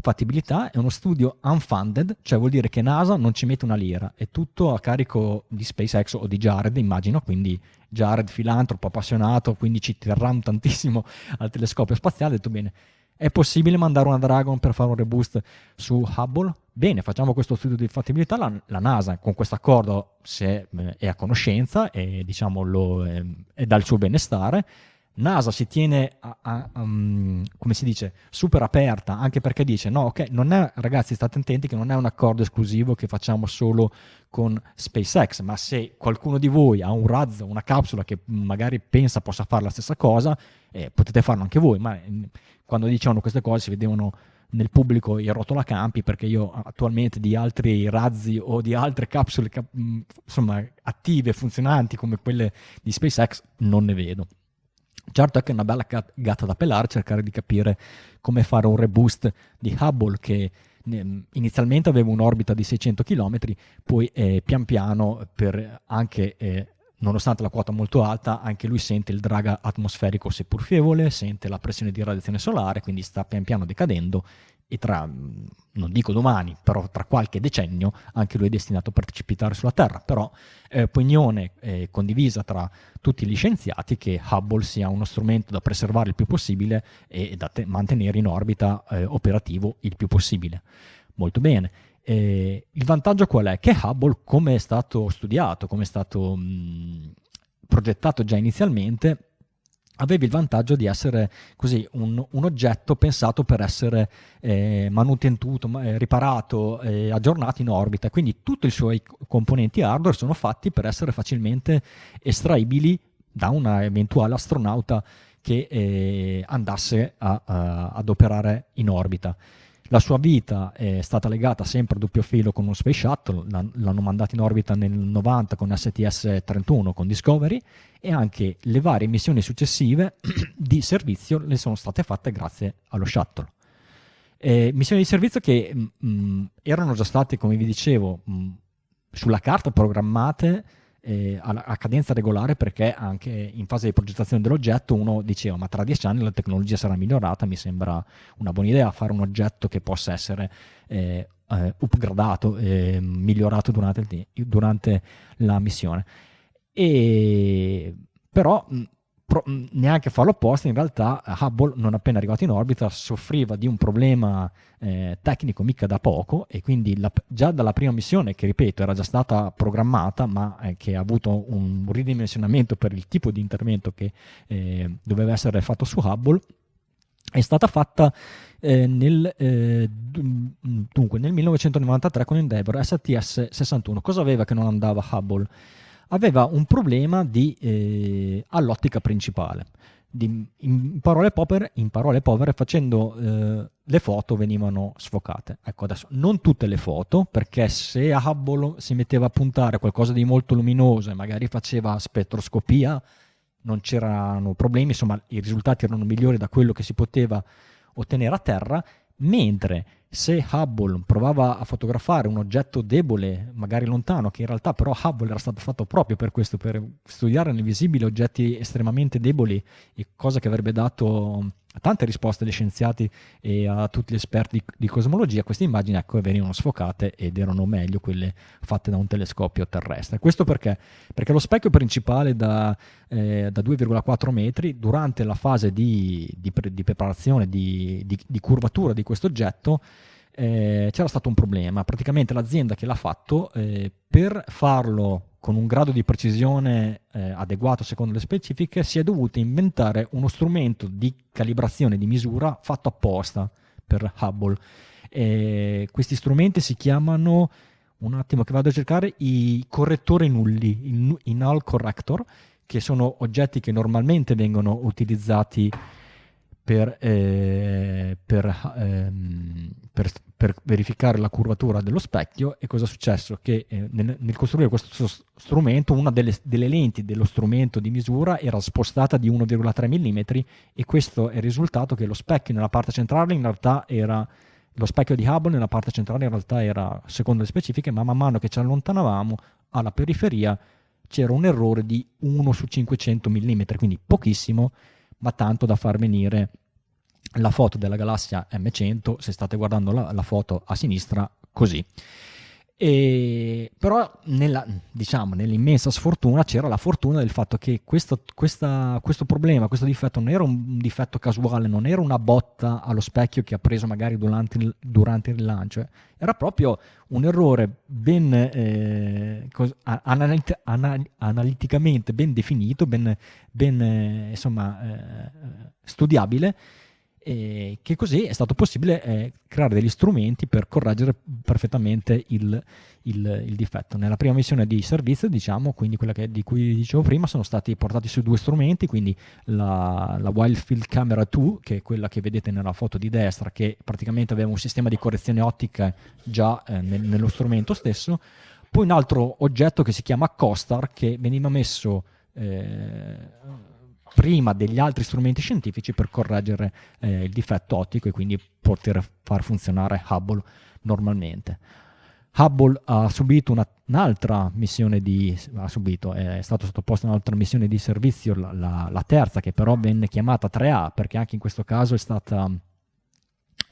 fattibilità è uno studio unfunded, cioè vuol dire che NASA non ci mette una lira, è tutto a carico di SpaceX o di Jared, immagino, quindi Jared filantropo, appassionato, quindi ci terranno tantissimo al telescopio spaziale, ha detto bene, è possibile mandare una Dragon per fare un reboost su Hubble? Bene, facciamo questo studio di fattibilità, la, la NASA con questo accordo se, eh, è a conoscenza e diciamo lo, eh, è dal suo benestare, NASA si tiene, a, a, um, come si dice, super aperta, anche perché dice, no, ok, non è, ragazzi, state attenti che non è un accordo esclusivo che facciamo solo con SpaceX, ma se qualcuno di voi ha un razzo, una capsula che magari pensa possa fare la stessa cosa, eh, potete farlo anche voi, ma eh, quando dicevano queste cose si vedevano nel pubblico i rotolacampi perché io attualmente di altri razzi o di altre capsule insomma attive, funzionanti come quelle di SpaceX non ne vedo. Certo è che è una bella gatta da pelare cercare di capire come fare un reboost di Hubble che inizialmente aveva un'orbita di 600 km, poi eh, pian piano, per anche, eh, nonostante la quota molto alta, anche lui sente il drag atmosferico seppur fievole, sente la pressione di radiazione solare, quindi sta pian piano decadendo e tra, non dico domani, però tra qualche decennio anche lui è destinato a precipitare sulla Terra. Però è opinione eh, condivisa tra tutti gli scienziati che Hubble sia uno strumento da preservare il più possibile e da te- mantenere in orbita eh, operativo il più possibile. Molto bene. Eh, il vantaggio qual è? Che Hubble, come è stato studiato, come è stato mh, progettato già inizialmente, avevi il vantaggio di essere così un, un oggetto pensato per essere eh, manutenuto, eh, riparato, eh, aggiornato in orbita, quindi tutti i suoi componenti hardware sono fatti per essere facilmente estraibili da un eventuale astronauta che eh, andasse a, a, ad operare in orbita. La sua vita è stata legata sempre a doppio filo con uno Space Shuttle, l'hanno mandato in orbita nel 90 con STS-31 con Discovery e anche le varie missioni successive di servizio le sono state fatte grazie allo Shuttle. Eh, missioni di servizio che mh, mm, mm, erano già state, come vi dicevo, mh, mm, sulla carta programmate eh, a, a, cadenza regolare perché anche in fase di progettazione dell'oggetto uno diceva ma tra dieci anni la tecnologia sarà migliorata, mi sembra una buona idea fare un oggetto che possa essere eh, eh, upgradato, eh, migliorato durante, il, durante, la missione. E, però pro, neanche farlo apposta, in realtà Hubble non appena arrivato in orbita soffriva di un problema eh, tecnico mica da poco e quindi la, già dalla prima missione, che ripeto era già stata programmata ma eh, che ha avuto un ridimensionamento per il tipo di intervento che eh, doveva essere fatto su Hubble, è stata fatta eh, nel, eh, dunque, nel 1993 con Endeavour STS-61. Cosa aveva che non andava Hubble? Aveva un problema di, eh, all'ottica principale. Di, in, parole povere, in, parole povere, facendo eh, le foto venivano sfocate. Ecco, adesso non tutte le foto, perché se Hubble si metteva a puntare qualcosa di molto luminoso e magari faceva spettroscopia, non c'erano problemi, insomma i risultati erano migliori da quello che si poteva ottenere a terra, mentre se Hubble provava a fotografare un oggetto debole, magari lontano, che in realtà però Hubble era stato fatto proprio per questo, per studiare nel visibile oggetti estremamente deboli, cosa che avrebbe dato tante risposte agli scienziati e a tutti gli esperti di, di cosmologia, queste immagini ecco, venivano sfocate ed erano meglio quelle fatte da un telescopio terrestre. Questo perché? Perché lo specchio principale da, eh, da 2,4 metri, durante la fase di, di, di preparazione, di, di, curvatura di questo oggetto, eh, c'era stato un problema. Praticamente l'azienda che l'ha fatto, eh, per farlo con un grado di precisione eh, adeguato secondo le specifiche, si è dovuto inventare uno strumento di calibrazione di misura fatto apposta per Hubble. Questi strumenti si chiamano, un attimo che vado a cercare, i correttori nulli, i null corrector, che sono oggetti che normalmente vengono utilizzati per, eh, per, ehm, per, per, verificare la curvatura dello specchio e cosa è successo? Che eh, nel, nel, costruire questo strumento una delle, delle, lenti dello strumento di misura era spostata di 1,3 mm e questo è il risultato che lo specchio nella parte centrale in realtà era lo specchio di Hubble nella parte centrale in realtà era secondo le specifiche ma man mano che ci allontanavamo alla periferia c'era un errore di 1 su 500 mm quindi pochissimo ma tanto da far venire la foto della galassia M100, se state guardando la, la foto a sinistra, così. E, però nella, diciamo, nell'immensa sfortuna c'era la fortuna del fatto che questo, questa, questo, problema, questo difetto non era un difetto casuale, non era una botta allo specchio che ha preso magari durante il, durante il lancio, era proprio un errore ben eh, cos- analit- anal- analiticamente ben definito, ben, ben eh, insomma, eh, studiabile e che così è stato possibile eh, creare degli strumenti per correggere perfettamente il, il, il, difetto. Nella prima missione di servizio, diciamo, quindi quella che, di cui dicevo prima, sono stati portati su due strumenti, quindi la, la Wild Field Camera 2, che è quella che vedete nella foto di destra, che praticamente aveva un sistema di correzione ottica già eh, nel, nello strumento stesso, poi un altro oggetto che si chiama COSTAR, che veniva messo... Prima degli altri strumenti scientifici per correggere eh, il difetto ottico e quindi poter far funzionare Hubble normalmente. Hubble ha subito una, un'altra missione di subito, è stato sottoposto a un'altra missione di servizio, la, la, la, terza che però venne chiamata 3A perché anche in questo caso è stata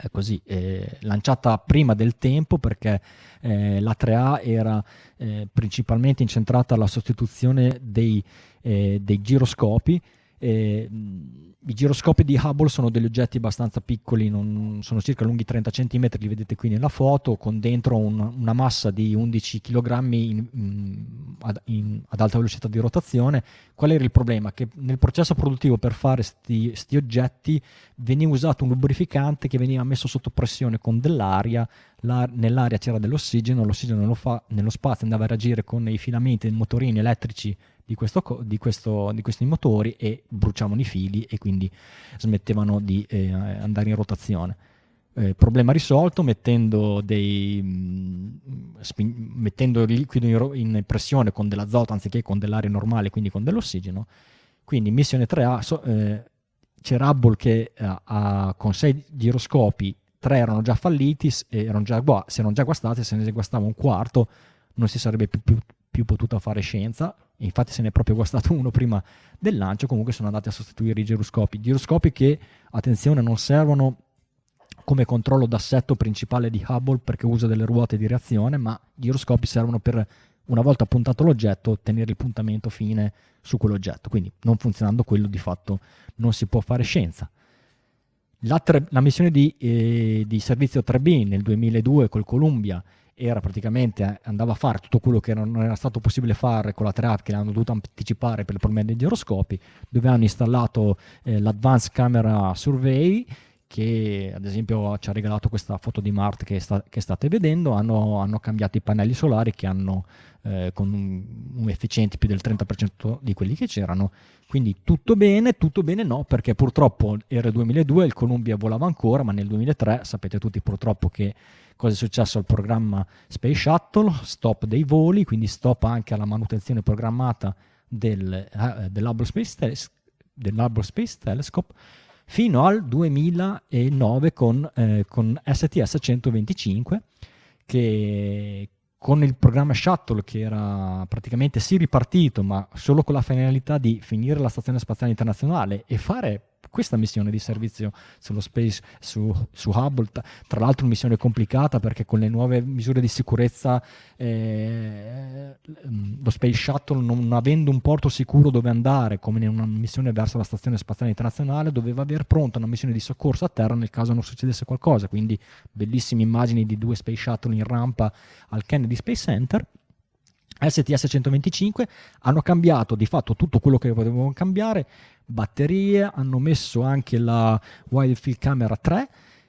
eh, così, eh, lanciata prima del tempo perché eh, la 3A era eh, principalmente incentrata alla sostituzione dei, eh, dei giroscopi eh, I giroscopi di Hubble sono degli oggetti abbastanza piccoli, non, sono circa lunghi 30 cm, li vedete qui nella foto, con dentro un, una massa di 11 kg in, in, ad, in, ad, alta velocità di rotazione. Qual era il problema? Che nel processo produttivo per fare questi oggetti veniva usato un lubrificante che veniva messo sotto pressione con dell'aria, La, nell'aria c'era dell'ossigeno, l'ossigeno nello, fa, nello spazio andava a reagire con i filamenti dei motorini elettrici di, questo, di, questo, di, questi motori e bruciavano i fili e quindi smettevano di eh, andare in rotazione. Eh, problema risolto mettendo, dei, mm, spin- mettendo il liquido in, in, pressione con dell'azoto anziché con dell'aria normale, quindi con dell'ossigeno. Quindi missione 3A, so, eh, c'era Hubble che eh, ha, con sei giroscopi, tre erano già falliti, erano già, si erano già guastati, se ne guastava un quarto non si sarebbe più, più, più potuta fare scienza, infatti se ne è proprio guastato uno prima del lancio, comunque sono andati a sostituire i giroscopi. Giroscopi che, attenzione, non servono come controllo d'assetto principale di Hubble perché usa delle ruote di reazione, ma i giroscopi servono per, una volta puntato l'oggetto, ottenere il puntamento fine su quell'oggetto. Quindi non funzionando quello di fatto non si può fare scienza. La, tre, la missione di, eh, di servizio 3B nel 2002 col Columbia era praticamente eh, andava a fare tutto quello che non era stato possibile fare con la 3 che l'hanno dovuto anticipare per il problema dei giroscopi, dove hanno installato eh, l'Advanced Camera Survey che ad esempio ci ha regalato questa foto di Marte che, sta, che state vedendo, hanno, hanno, cambiato i pannelli solari che hanno eh, con un, un efficiente più del 30% di quelli che c'erano, quindi tutto bene, tutto bene no, perché purtroppo era il 2002, il Columbia volava ancora, ma nel 2003 sapete tutti purtroppo che cosa è successo al programma Space Shuttle, stop dei voli, quindi stop anche alla manutenzione programmata del, eh, dell'Hubble, Space Teles- dell'Hubble Space Telescope fino al 2009 con, eh, con STS 125 che con il programma Shuttle che era praticamente sì ripartito ma solo con la finalità di finire la stazione spaziale internazionale e fare questa missione di servizio sullo space, su, su Hubble, tra l'altro missione complicata perché con le nuove misure di sicurezza eh, lo Space Shuttle non avendo un porto sicuro dove andare, come in una missione verso la Stazione Spaziale Internazionale, doveva aver pronta una missione di soccorso a terra nel caso non succedesse qualcosa, quindi bellissime immagini di due Space Shuttle in rampa al Kennedy Space Center STS 125 hanno cambiato di fatto tutto quello che potevano cambiare, batterie, hanno messo anche la wide field camera 3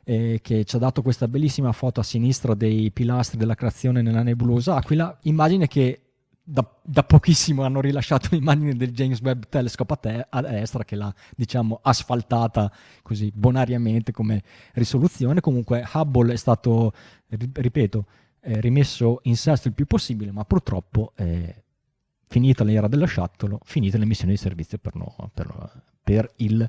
eh, che ci ha dato questa bellissima foto a sinistra dei pilastri della creazione nella nebulosa. Aquila, immagine che da, da, pochissimo hanno rilasciato l'immagine del James Webb Telescope a, te, a destra che l'ha diciamo asfaltata così bonariamente come risoluzione. Comunque Hubble è stato ripeto eh, rimesso in sesto il più possibile, ma purtroppo eh, finita l'era dello shuttle, finite le missioni di servizio per, no, per, per, il,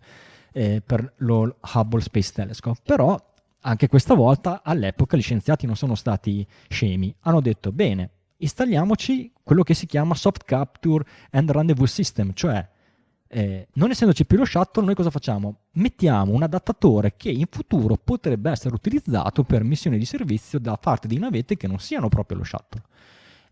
eh, per lo Hubble Space Telescope. Però anche questa volta all'epoca gli scienziati non sono stati scemi, hanno detto bene, installiamoci quello che si chiama Soft Capture and Rendezvous System, cioè eh, non essendoci più lo shuttle, noi cosa facciamo? Mettiamo un adattatore che in futuro potrebbe essere utilizzato per missioni di servizio da parte di navette che non siano proprio lo shuttle.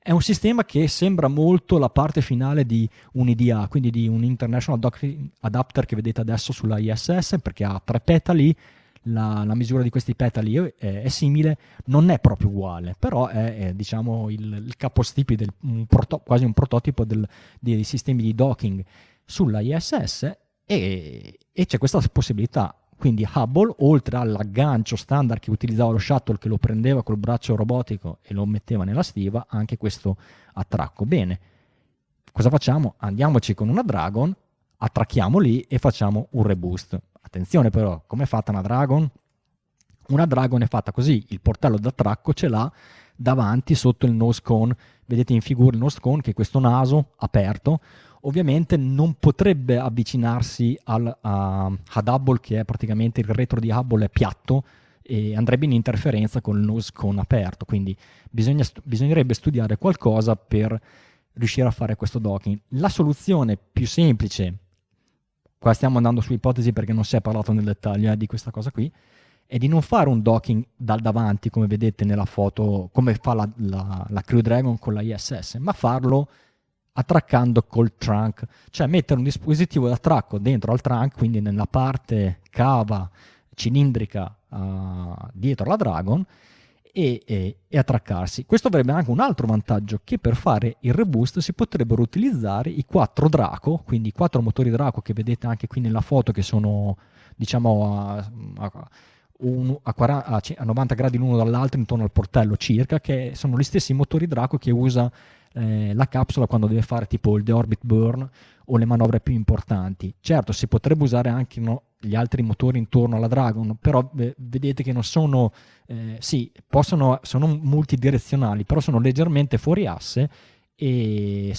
È un sistema che sembra molto la parte finale di un IDA, quindi di un International Docking Adapter che vedete adesso sulla ISS, perché ha tre petali, la, la, misura di questi petali è, è, simile, non è proprio uguale, però è, è diciamo il, il capostipi del un proto, quasi un prototipo del, dei sistemi di docking sulla ISS e, e c'è questa possibilità. Quindi Hubble, oltre all'aggancio standard che utilizzava lo shuttle che lo prendeva col braccio robotico e lo metteva nella stiva, anche questo attracco. Bene, cosa facciamo? Andiamoci con una Dragon, attracchiamo lì e facciamo un reboost. Attenzione però, come è fatta una Dragon? Una Dragon è fatta così, il portello d'attracco ce l'ha davanti sotto il nose cone. Vedete in figura il nose cone che è questo naso aperto ovviamente non potrebbe avvicinarsi al, a, ad Hubble che è praticamente il retro di Hubble è piatto e andrebbe in interferenza con il nose cone aperto. Quindi bisogna, bisognerebbe studiare qualcosa per riuscire a fare questo docking. La soluzione più semplice qua stiamo andando su ipotesi perché non si è parlato nel dettaglio eh, di questa cosa qui è di non fare un docking dal davanti come vedete nella foto come fa la, la, la Crew Dragon con la ISS ma farlo attraccando col trunk, cioè mettere un dispositivo d'attracco dentro al trunk, quindi nella parte cava cilindrica uh, dietro la Dragon e, e, e, attraccarsi. Questo avrebbe anche un altro vantaggio, che per fare il reboost si potrebbero utilizzare i quattro Draco, quindi i quattro motori Draco che vedete anche qui nella foto che sono diciamo a, a un, a, 40, a, 90 gradi l'uno dall'altro intorno al portello circa, che sono gli stessi motori Draco che usa eh, la capsula quando deve fare tipo il deorbit burn o le manovre più importanti. Certo, si potrebbe usare anche no, gli altri motori intorno alla Dragon, però eh, vedete che non sono, eh, sì, possono, sono multidirezionali, però sono leggermente fuori asse e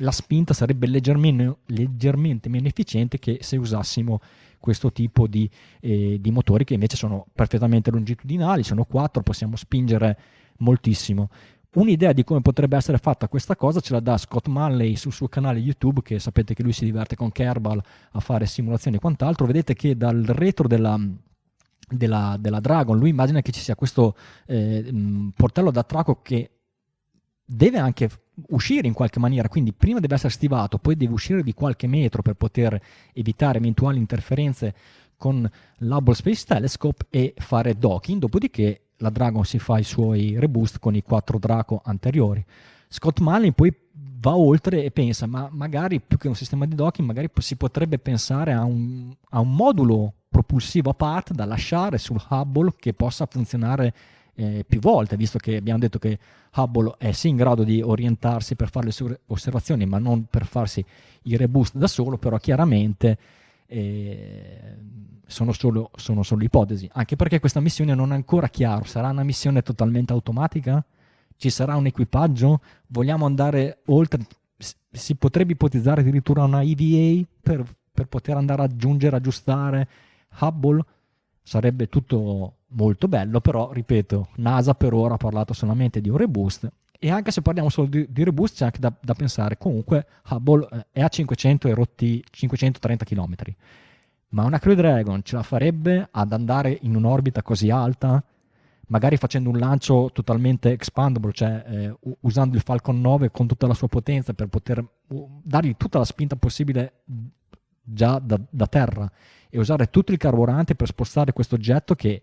la spinta sarebbe leggermente, leggermente meno efficiente che se usassimo questo tipo di, eh, di, motori che invece sono perfettamente longitudinali, sono quattro, possiamo spingere moltissimo. Un'idea di come potrebbe essere fatta questa cosa ce la dà Scott Manley sul suo canale YouTube, che sapete che lui si diverte con Kerbal a fare simulazioni e quant'altro. Vedete che dal retro della, della, della Dragon lui immagina che ci sia questo eh, portello d'attracco che deve anche uscire in qualche maniera, quindi prima deve essere stivato, poi deve uscire di qualche metro per poter evitare eventuali interferenze con l'Hubble Space Telescope e fare docking, dopodiché la Dragon si fa i suoi reboost con i quattro Draco anteriori. Scott Malin poi va oltre e pensa, ma magari più che un sistema di docking, magari si potrebbe pensare a un, a un modulo propulsivo a parte da lasciare sul Hubble che possa funzionare eh, più volte, visto che abbiamo detto che Hubble è sì in grado di orientarsi per fare le sue osservazioni, ma non per farsi i reboost da solo, però chiaramente eh, sono, solo, sono solo ipotesi, anche perché questa missione non è ancora chiaro, sarà una missione totalmente automatica? Ci sarà un equipaggio? Vogliamo andare oltre? Si potrebbe ipotizzare addirittura una EVA per, per poter andare ad aggiungere, aggiustare Hubble? Sarebbe tutto molto bello, però ripeto, NASA per ora ha parlato solamente di un reboost e anche se parliamo solo di, di reboost c'è anche da, da, pensare comunque Hubble eh, è a 500 e rotti 530 km ma una Crew Dragon ce la farebbe ad andare in un'orbita così alta? Magari facendo un lancio totalmente expandable, cioè eh, usando il Falcon 9 con tutta la sua potenza per poter dargli tutta la spinta possibile già da, da terra e usare tutto il carburante per spostare questo oggetto che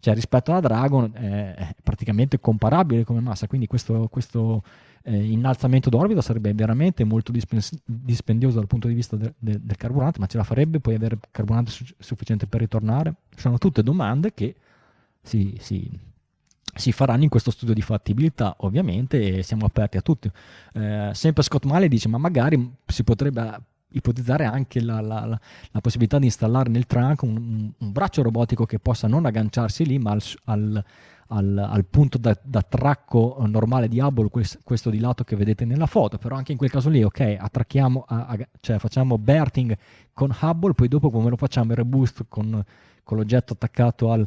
cioè, rispetto alla Dragon è praticamente comparabile come massa, quindi questo, questo eh, innalzamento d'orbita sarebbe veramente molto dispens- dispendioso dal punto di vista de- de- del carburante, ma ce la farebbe poi avere carburante su- sufficiente per ritornare? Sono tutte domande che si, si, si, faranno in questo studio di fattibilità, ovviamente, e siamo aperti a tutti. Eh, sempre Scott Malley dice, ma magari si potrebbe ipotizzare anche la, la, la, la, possibilità di installare nel trunk un, un, braccio robotico che possa non agganciarsi lì, ma al, al, al, al punto d'attracco normale di Hubble, questo di lato che vedete nella foto. Però anche in quel caso lì, ok, attracchiamo, a, a, cioè facciamo berting con Hubble, poi dopo come lo facciamo il reboost con, con l'oggetto attaccato al,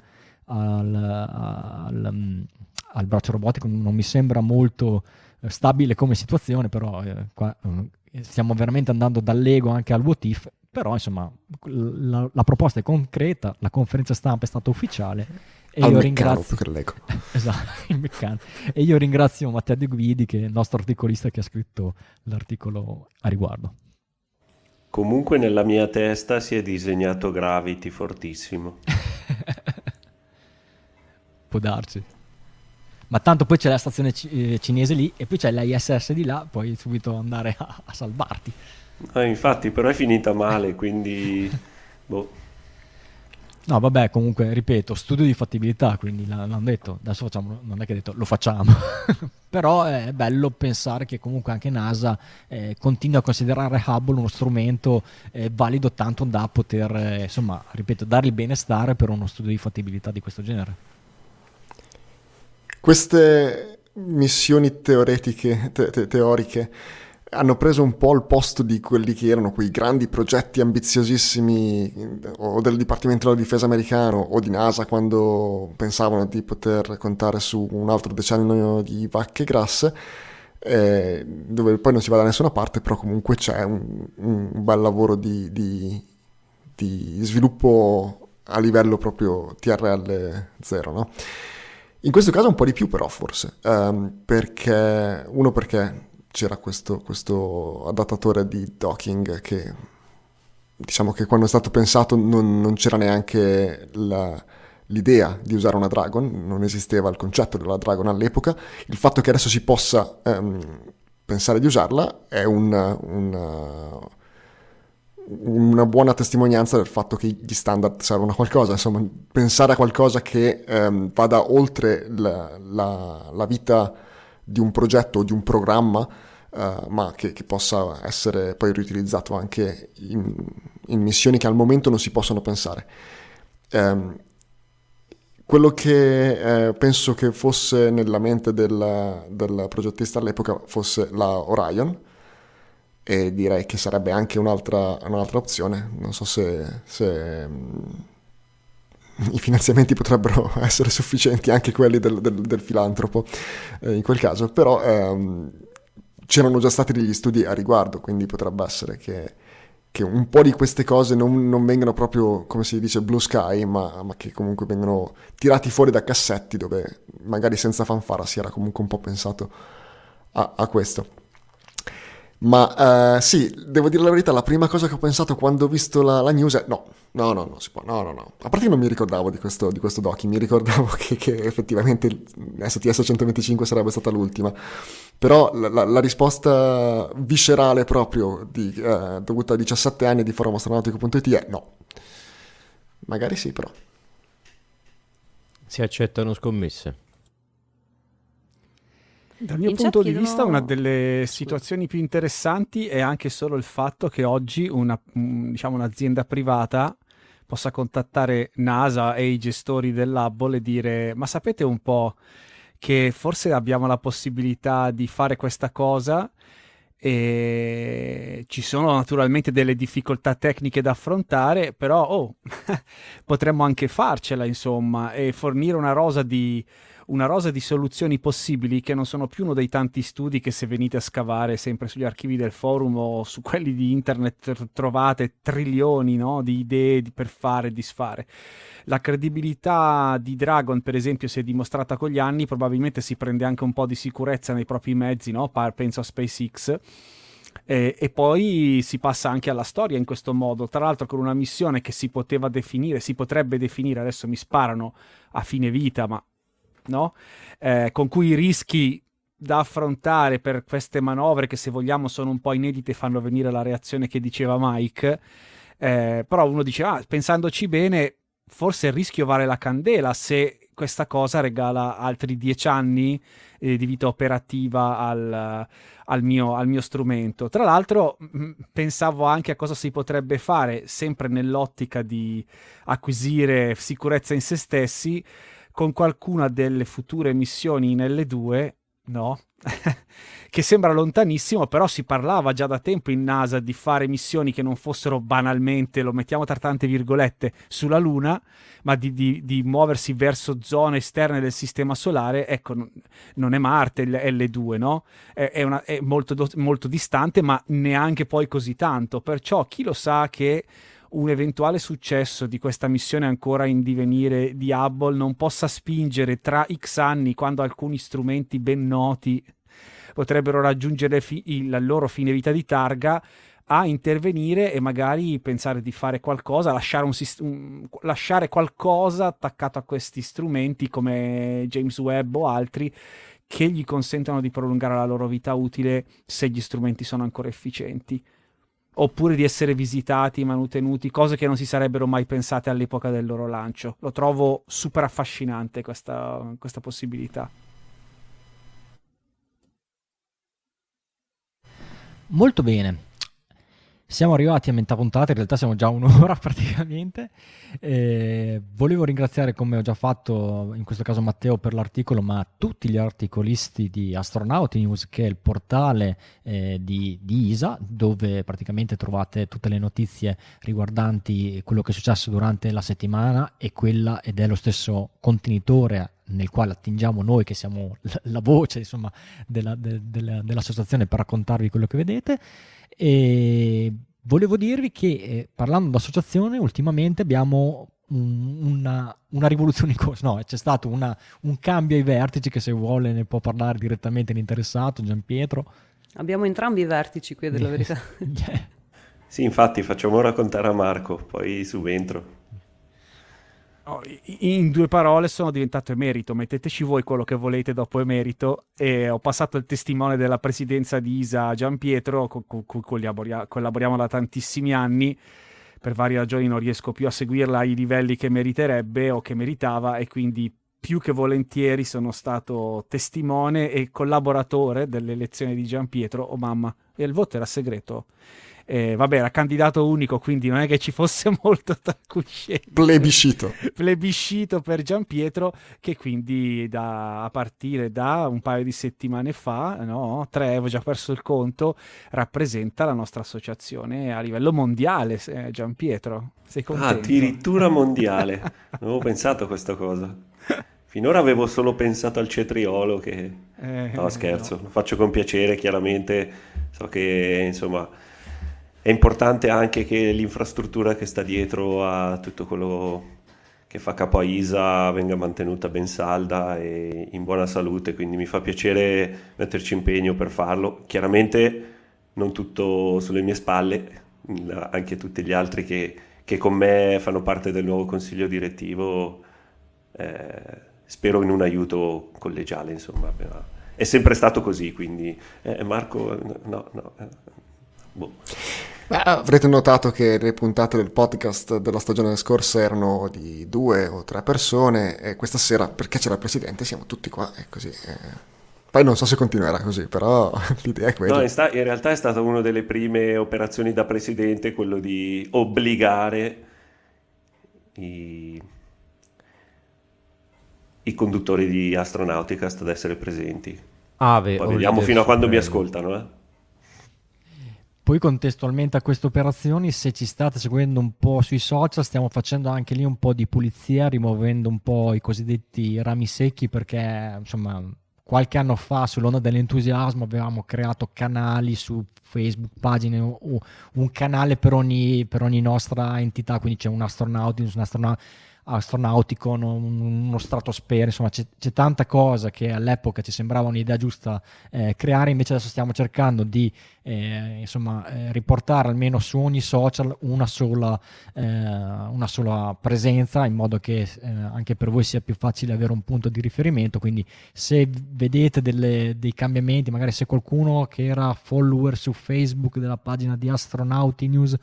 al braccio robotico non mi sembra molto eh, stabile come situazione, però eh, qua, eh, stiamo veramente andando dall'ego anche al what if, però insomma la, la, proposta è concreta, la conferenza stampa è stata ufficiale e al io ringrazio esatto, e io ringrazio Matteo De Guidi che è il nostro articolista che ha scritto l'articolo a riguardo. Comunque nella mia testa si è disegnato Gravity fortissimo. Può darci ma tanto poi c'è la stazione c- eh, cinese lì e poi c'è l'ISS di là, puoi subito andare a, a salvarti. Eh, infatti, però è finita male, quindi... boh. No, vabbè, comunque, ripeto, studio di fattibilità, quindi l'hanno detto, adesso facciamo, non è che ha detto, lo facciamo, però è bello pensare che comunque anche NASA eh, continua a considerare Hubble uno strumento eh, valido tanto da poter, eh, insomma, ripeto, dare il benestare per uno studio di fattibilità di questo genere. Queste missioni teoretiche, te- te- teoriche hanno preso un po' il posto di quelli che erano quei grandi progetti ambiziosissimi o del Dipartimento della Difesa americano o di NASA quando pensavano di poter contare su un altro decennio di vacche grasse, eh, dove poi non si va da nessuna parte, però comunque c'è un, un bel lavoro di, di, di, sviluppo a livello proprio TRL 0, no? In questo caso un po' di più però forse, um, perché uno perché c'era questo, questo, adattatore di docking che diciamo che quando è stato pensato non, non c'era neanche la, l'idea di usare una Dragon, non esisteva il concetto della Dragon all'epoca, il fatto che adesso si possa um, pensare di usarla è un, un una buona testimonianza del fatto che gli standard servono a qualcosa, insomma, pensare a qualcosa che ehm, vada oltre la, la, la, vita di un progetto o di un programma, eh, ma che, che, possa essere poi riutilizzato anche in, in, missioni che al momento non si possono pensare. Eh, quello che eh, penso che fosse nella mente del, del progettista all'epoca fosse la Orion, e direi che sarebbe anche un'altra, un'altra opzione. Non so se, se mm, i finanziamenti potrebbero essere sufficienti, anche quelli del, del, del filantropo eh, in quel caso, però ehm, c'erano già stati degli studi a riguardo, quindi potrebbe essere che, che un po' di queste cose non, non, vengano proprio, come si dice, blue sky, ma, ma, che comunque vengono tirati fuori da cassetti dove magari senza fanfara si era comunque un po' pensato a, a questo. Ma uh, sì, devo dire la verità, la prima cosa che ho pensato quando ho visto la, la news è no, no, no, no, si può, no, no, no. A parte che non mi ricordavo di questo, di questo docking, mi ricordavo che, che effettivamente STS 125 sarebbe stata l'ultima. Però la, la, la risposta viscerale proprio di, uh, dovuta a 17 anni di forumastronautico.it è no. Magari sì, però. Si accettano scommesse. Dal mio In punto di vista, una delle situazioni più interessanti è anche solo il fatto che oggi una, diciamo, un'azienda privata possa contattare NASA e i gestori dell'Hubble e dire ma sapete un po' che forse abbiamo la possibilità di fare questa cosa? E ci sono naturalmente delle difficoltà tecniche da affrontare, però oh, potremmo anche farcela insomma e fornire una rosa di una rosa di soluzioni possibili che non sono più uno dei tanti studi che se venite a scavare sempre sugli archivi del forum o su quelli di internet trovate trilioni no, di idee per fare e disfare. La credibilità di Dragon, per esempio, si è dimostrata con gli anni, probabilmente si prende anche un po' di sicurezza nei propri mezzi, no? penso a SpaceX. E, e, poi si passa anche alla storia in questo modo, tra l'altro con una missione che si poteva definire, si potrebbe definire, adesso mi sparano a fine vita, ma no? Eh, con cui i rischi da affrontare per queste manovre che se vogliamo sono un po' inedite fanno venire la reazione che diceva Mike, eh, però uno dice, ah, pensandoci bene, forse il rischio vale la candela se questa cosa regala altri dieci anni eh, di vita operativa al, al, mio, al, mio, strumento. Tra l'altro, mh, pensavo anche a cosa si potrebbe fare, sempre nell'ottica di acquisire sicurezza in se stessi, con qualcuna delle future missioni in L2, no? che sembra lontanissimo, però si parlava già da tempo in NASA di fare missioni che non fossero banalmente, lo mettiamo tra tante virgolette, sulla Luna, ma di, di, di muoversi verso zone esterne del sistema solare. Ecco, non è Marte il L2, no? È, è, una, è molto, molto distante, ma neanche poi così tanto. Perciò chi lo sa che un eventuale successo di questa missione ancora in divenire di Hubble non possa spingere tra X anni, quando alcuni strumenti ben noti potrebbero raggiungere fi- il, la loro fine vita di targa, a intervenire e magari pensare di fare qualcosa, lasciare, un, un, lasciare qualcosa attaccato a questi strumenti come James Webb o altri che gli consentano di prolungare la loro vita utile se gli strumenti sono ancora efficienti oppure di essere visitati, manutenuti, cose che non si sarebbero mai pensate all'epoca del loro lancio. Lo trovo super affascinante questa, questa possibilità. Molto bene. Siamo arrivati a metà puntata, in realtà siamo già un'ora praticamente. Eh, volevo ringraziare, come ho già fatto in questo caso Matteo per l'articolo, ma tutti gli articolisti di Astronauti News, che è il portale eh, di, di, ISA, dove praticamente trovate tutte le notizie riguardanti quello che è successo durante la settimana e quella ed è lo stesso contenitore nel quale attingiamo noi che siamo la, voce insomma, della, de, de, dell'associazione per raccontarvi quello che vedete. E volevo dirvi che eh, parlando d'associazione, ultimamente abbiamo un, una, una, rivoluzione in corso. No, c'è stato una, un cambio ai vertici che se vuole ne può parlare direttamente l'interessato, Gian Pietro. Abbiamo entrambi i vertici qui, della verità. yeah. Sì, infatti facciamo raccontare a Marco, poi subentro. In due parole sono diventato emerito, metteteci voi quello che volete dopo emerito. E ho passato il testimone della presidenza di Isa Gian Pietro, con cui collaboriamo da tantissimi anni, per varie ragioni non riesco più a seguirla ai livelli che meriterebbe o che meritava e quindi più che volentieri sono stato testimone e collaboratore dell'elezione di Gian Pietro, oh mamma, e il voto era segreto. Eh, vabbè, era candidato unico, quindi non è che ci fosse molto da cui scegliere. Plebiscito. Plebiscito per Gian Pietro, che quindi da, a partire da un paio di settimane fa, no, tre, avevo già perso il conto, rappresenta la nostra associazione a livello mondiale, eh, Gian Pietro. Sei ah, contento? Ah, addirittura mondiale. non avevo pensato a questa cosa. Finora avevo solo pensato al cetriolo che... Eh, no, scherzo, no. lo faccio con piacere, chiaramente. So che, insomma è importante anche che l'infrastruttura che sta dietro a tutto quello che fa capo a ISA venga mantenuta ben salda e in buona salute, quindi mi fa piacere metterci impegno per farlo. Chiaramente non tutto sulle mie spalle, anche tutti gli altri che, che con me fanno parte del nuovo consiglio direttivo, eh, spero in un aiuto collegiale, insomma. È sempre stato così, quindi eh, Marco, no, no. Eh, boh. Beh, avrete notato che le puntate del podcast della stagione scorsa erano di due o tre persone e questa sera, perché c'era il presidente, siamo tutti qua e così. Eh. Poi non so se continuerà così, però l'idea è quella. No, in, sta- in realtà è stata una delle prime operazioni da presidente, quello di obbligare i, i conduttori di Astronauticast ad essere presenti. Ave, Poi vediamo fino a quando mi ascoltano, eh. Poi contestualmente a queste operazioni, se ci state seguendo un po' sui social, stiamo facendo anche lì un po' di pulizia, rimuovendo un po' i cosiddetti rami secchi perché insomma qualche anno fa sull'onda dell'entusiasmo avevamo creato canali su Facebook, pagine, un canale per ogni, per ogni nostra entità, quindi c'è un astronauti, un astronauta astronautico, uno stratosfera, insomma c'è, c'è, tanta cosa che all'epoca ci sembrava un'idea giusta eh, creare, invece adesso stiamo cercando di eh, insomma, eh, riportare almeno su ogni social una sola, eh, una sola presenza in modo che eh, anche per voi sia più facile avere un punto di riferimento, quindi se vedete delle, dei cambiamenti, magari se qualcuno che era follower su Facebook della pagina di Astronauti News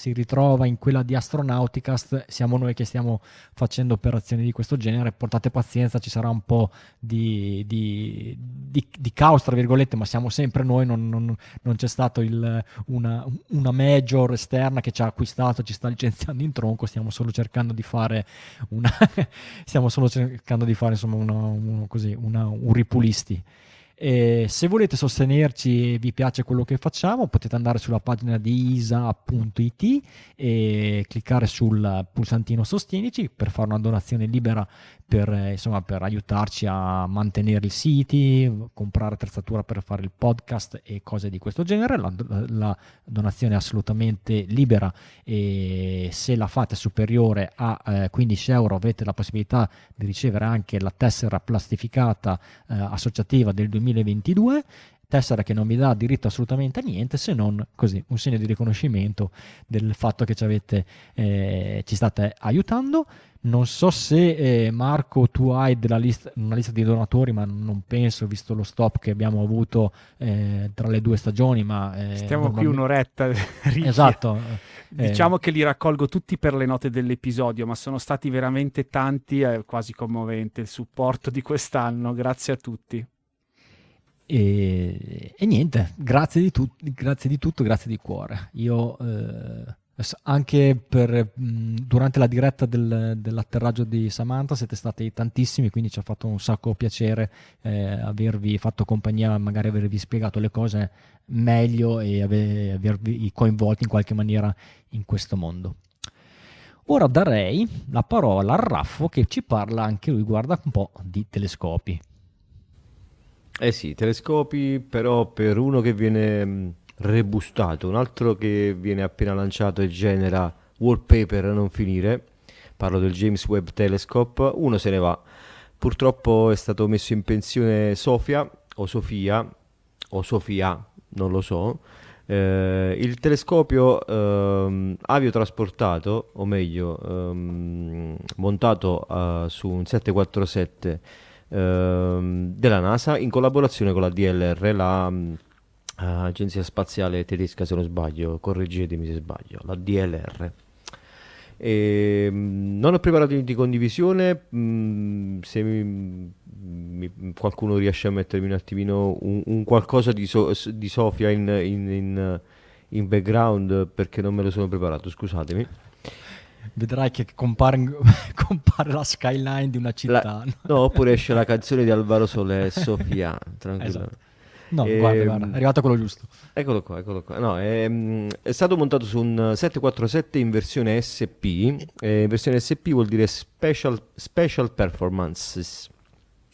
si ritrova in quella di Astronauticast, siamo noi che stiamo facendo operazioni di questo genere, portate pazienza, ci sarà un po' di, di, di, di caos, tra virgolette, ma siamo sempre noi, non, non, non c'è stata una, una, major esterna che ci ha acquistato, ci sta licenziando in tronco, stiamo solo cercando di fare una, stiamo solo cercando di fare insomma una, una, così, un ripulisti. E se volete sostenerci e vi piace quello che facciamo, potete andare sulla pagina di isa.it e cliccare sul pulsantino Sostienici per fare una donazione libera per, insomma, per aiutarci a mantenere i siti, comprare attrezzatura per fare il podcast e cose di questo genere. La, la donazione è assolutamente libera e se la fate superiore a eh, 15 euro avete la possibilità di ricevere anche la tessera plastificata eh, associativa del 2020 2022 tessera che non vi dà diritto assolutamente a niente se non così un segno di riconoscimento del fatto che ci, avete, eh, ci state aiutando. Non so se eh, Marco tu hai lista, una lista di donatori, ma non penso, visto lo stop che abbiamo avuto eh, tra le due stagioni. Ma, eh, Stiamo qui un'oretta. esatto. Diciamo che li raccolgo tutti per le note dell'episodio, ma sono stati veramente tanti, è quasi commovente il supporto di quest'anno. Grazie a tutti. E, e niente, grazie di, tu, grazie di, tutto, grazie di cuore. Io eh, anche per, mh, durante la diretta del, dell'atterraggio di Samantha siete stati tantissimi, quindi ci ha fatto un sacco piacere eh, avervi fatto compagnia, magari avervi spiegato le cose meglio e aver, avervi coinvolti in qualche maniera in questo mondo. Ora darei la parola a Raffo che ci parla anche lui, guarda un po' di telescopi. Eh sì, telescopi, però per uno che viene mm, rebustato, un altro che viene appena lanciato e genera wallpaper a non finire, parlo del James Webb Telescope, uno se ne va. Purtroppo è stato messo in pensione Sofia o Sofia o Sofia, non lo so. Eh, il telescopio eh, aviotrasportato, o meglio, eh, montato uh, su un 747 Ehm, della NASA in collaborazione con la DLR, la Agenzia Spaziale Tedesca se non sbaglio, correggetemi se sbaglio, la DLR. E, ehm, non ho preparato di condivisione, mh, mm, se mi, mi, qualcuno riesce a mettermi un attimino un, un qualcosa di, so, di Sofia in, in, in, in background perché non me lo sono preparato, scusatemi vedrai che compare, compare, la skyline di una città. La, no, oppure esce la canzone di Alvaro Soler, Sofia, tranquillo. Esatto. No, e, guarda, guarda, è arrivato quello giusto. Eccolo qua, eccolo qua. No, è, mm, è, stato montato su un 747 in versione SP. Eh, versione SP vuol dire Special, special Performances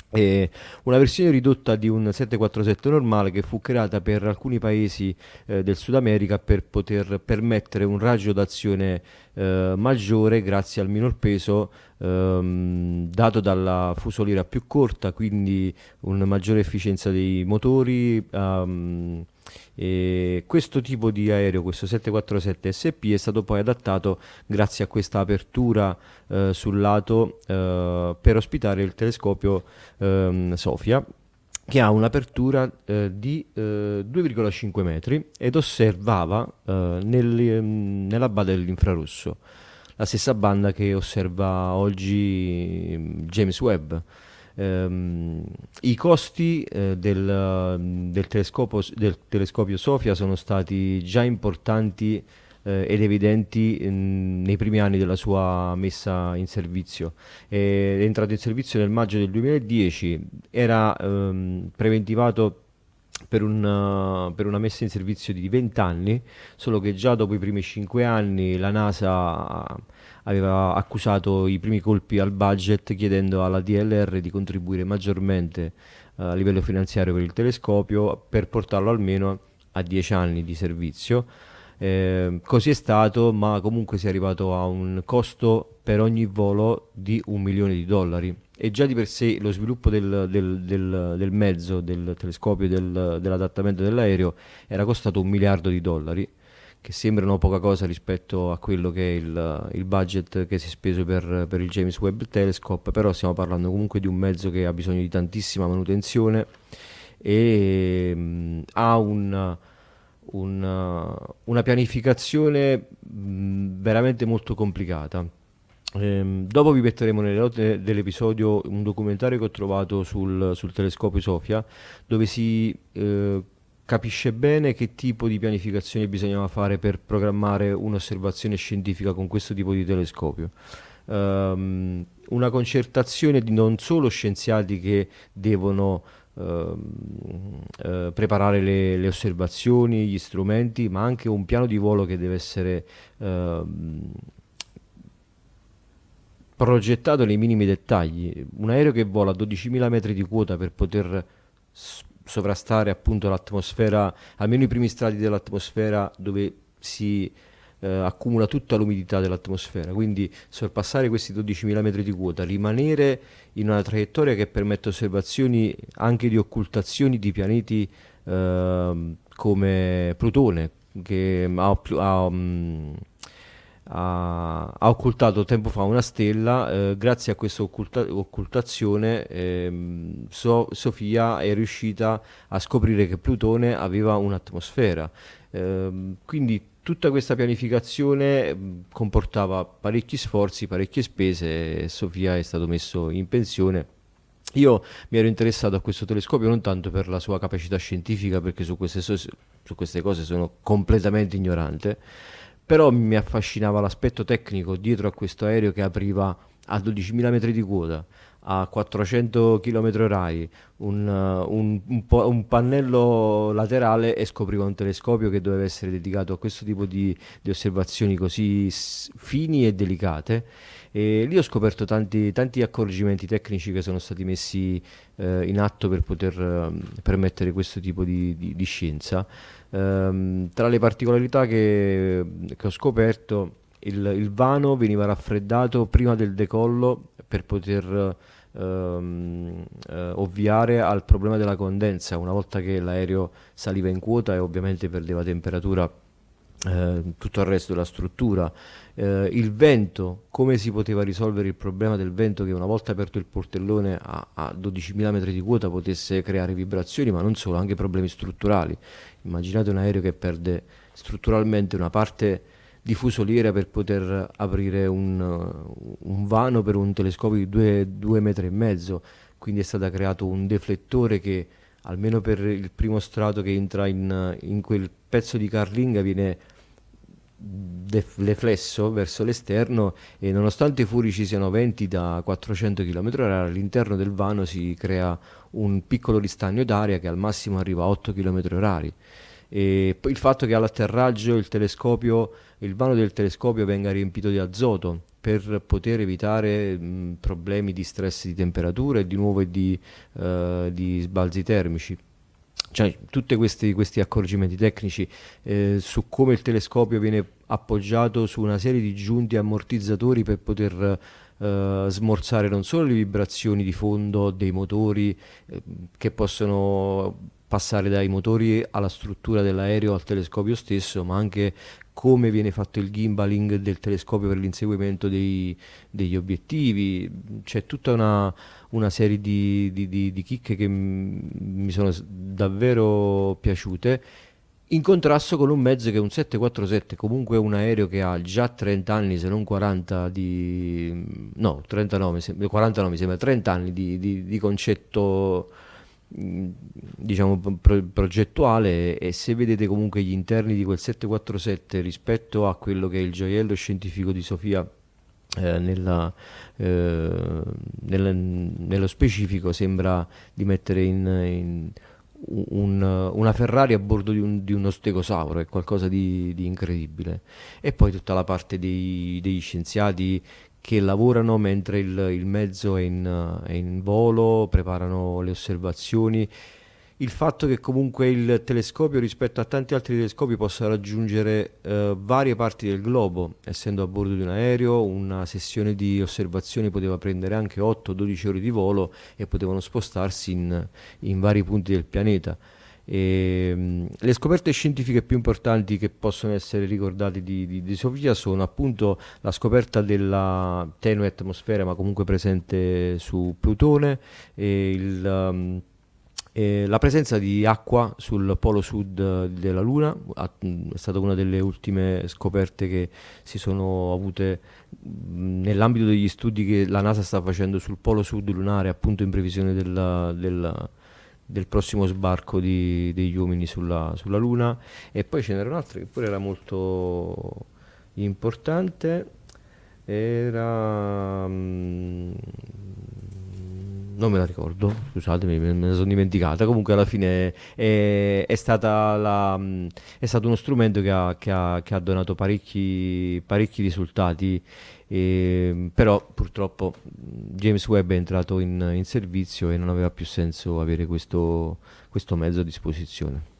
è una versione ridotta di un 747 normale che fu creata per alcuni paesi eh, del Sud America per poter permettere un raggio d'azione eh, maggiore grazie al minor peso ehm, dato dalla fusoliera più corta, quindi una maggiore efficienza dei motori. Um, e questo tipo di aereo, questo 747 SP, è stato poi adattato grazie a questa apertura eh, sul lato eh, per ospitare il telescopio ehm, Sofia che ha un'apertura eh, di 2,5 eh, metri ed osservava eh, nel, ehm, nella banda dell'infrarosso, la stessa banda che osserva oggi mm, James Webb. Um, I costi eh, del, del, del, telescopio Sofia sono stati già importanti eh, ed evidenti in, nei primi anni della sua messa in servizio. È entrato in servizio nel maggio del 2010, era um, preventivato per, un, per, una messa in servizio di 20 anni, solo che già dopo i primi 5 anni la NASA aveva accusato i primi colpi al budget chiedendo alla DLR di contribuire maggiormente uh, a livello finanziario per il telescopio per portarlo almeno a 10 anni di servizio. Eh, così è stato, ma comunque si è arrivato a un costo per ogni volo di un milione di dollari e già di per sé lo sviluppo del, del, del, del mezzo, del telescopio, dell'adattamento dell'aereo era costato un miliardo di dollari, che sembrano poca cosa rispetto a quello che è il, il budget che si è speso per, per, il James Webb Telescope, però stiamo parlando comunque di un mezzo che ha bisogno di tantissima manutenzione e mh, ha un, un, una pianificazione mh, veramente molto complicata. Ehm, dopo vi metteremo nelle note dell'episodio un documentario che ho trovato sul, sul telescopio Sofia, dove si eh, capisce bene che tipo di pianificazione bisognava fare per programmare un'osservazione scientifica con questo tipo di telescopio. Um, una concertazione di non solo scienziati che devono uh, uh, preparare le, le, osservazioni, gli strumenti, ma anche un piano di volo che deve essere uh, progettato nei minimi dettagli. Un aereo che vola a 12.000 metri di quota per poter sovrastare appunto l'atmosfera, almeno i primi strati dell'atmosfera dove si eh, accumula tutta l'umidità dell'atmosfera, quindi sorpassare questi 12.000 metri di quota, rimanere in una traiettoria che permette osservazioni anche di occultazioni di pianeti eh, come Plutone, che ha, ha um, ha, ha, occultato tempo fa una stella, eh, grazie a questa occulta- occultazione ehm, so- Sofia è riuscita a scoprire che Plutone aveva un'atmosfera. Eh, quindi tutta questa pianificazione comportava parecchi sforzi, parecchie spese Sofia è stato messo in pensione. Io mi ero interessato a questo telescopio non tanto per la sua capacità scientifica, perché su queste, su queste cose sono completamente ignorante, però mi affascinava l'aspetto tecnico dietro a questo aereo che apriva a 12.000 metri di quota, a 400 km orari, un, un, un, un, pannello laterale e scopriva un telescopio che doveva essere dedicato a questo tipo di, di osservazioni così fini e delicate. E lì ho scoperto tanti, tanti accorgimenti tecnici che sono stati messi eh, in atto per poter eh, permettere questo tipo di, di, di scienza. Um, tra le particolarità che, che ho scoperto, il, il, vano veniva raffreddato prima del decollo per poter um, uh, ovviare al problema della condensa. Una volta che l'aereo saliva in quota e ovviamente perdeva temperatura, uh, tutto il resto della struttura. Uh, il vento, come si poteva risolvere il problema del vento che una volta aperto il portellone a, a 12.000 metri di quota potesse creare vibrazioni, ma non solo, anche problemi strutturali. Immaginate un aereo che perde strutturalmente una parte di fusoliera per poter aprire un, un vano per un telescopio di due, due metri e mezzo, quindi è stato creato un deflettore che almeno per il primo strato che entra in, in quel pezzo di carlinga viene deflesso verso l'esterno e nonostante i furi ci siano venti da 400 km/h all'interno del vano si crea un piccolo ristagno d'aria che al massimo arriva a 8 km/h e il fatto che all'atterraggio il telescopio il vano del telescopio venga riempito di azoto per poter evitare mh, problemi di stress di temperatura e di nuovo di, uh, di sbalzi termici cioè tutti questi, questi, accorgimenti tecnici eh, su come il telescopio viene appoggiato su una serie di giunti ammortizzatori per poter eh, smorzare non solo le vibrazioni di fondo dei motori eh, che possono passare dai motori alla struttura dell'aereo al telescopio stesso, ma anche come viene fatto il gimbaling del telescopio per l'inseguimento dei, degli obiettivi. C'è tutta una, una serie di, di, di, di chicche che mi sono davvero piaciute in contrasto con un mezzo che è un 747, comunque un aereo che ha già 30 anni, se non 40 di... no, 39, 49 mi sembra, 30 anni di, di, di concetto diciamo pro- progettuale e se vedete comunque gli interni di quel 747 rispetto a quello che è il gioiello scientifico di Sofia eh, nella, eh, nella, nello specifico sembra di mettere in, in un, una Ferrari a bordo di, un, di, uno stegosauro, è qualcosa di, di, incredibile. E poi tutta la parte dei, degli scienziati che lavorano mentre il, il mezzo è in, è in volo, preparano le osservazioni il fatto che comunque il telescopio rispetto a tanti altri telescopi possa raggiungere eh, varie parti del globo, essendo a bordo di un aereo, una sessione di osservazioni poteva prendere anche 8-12 ore di volo e potevano spostarsi in, in vari punti del pianeta. E, um, le scoperte scientifiche più importanti che possono essere ricordate di, di, di, Sofia sono appunto la scoperta della tenue atmosfera ma comunque presente su Plutone e il... Um, eh, la presenza di acqua sul polo sud della Luna è stata una delle ultime scoperte che si sono avute nell'ambito degli studi che la NASA sta facendo sul polo sud lunare, appunto in previsione della, della, del prossimo sbarco di, degli uomini sulla, sulla, Luna. E poi ce n'era un'altra che pure era molto importante, era... Um, non me la ricordo, scusatemi, me la sono dimenticata. Comunque alla fine è, è, la, è stato uno strumento che ha, che ha, che ha donato parecchi, parecchi risultati, e, però purtroppo James Webb è entrato in, in, servizio e non aveva più senso avere questo, questo mezzo a disposizione.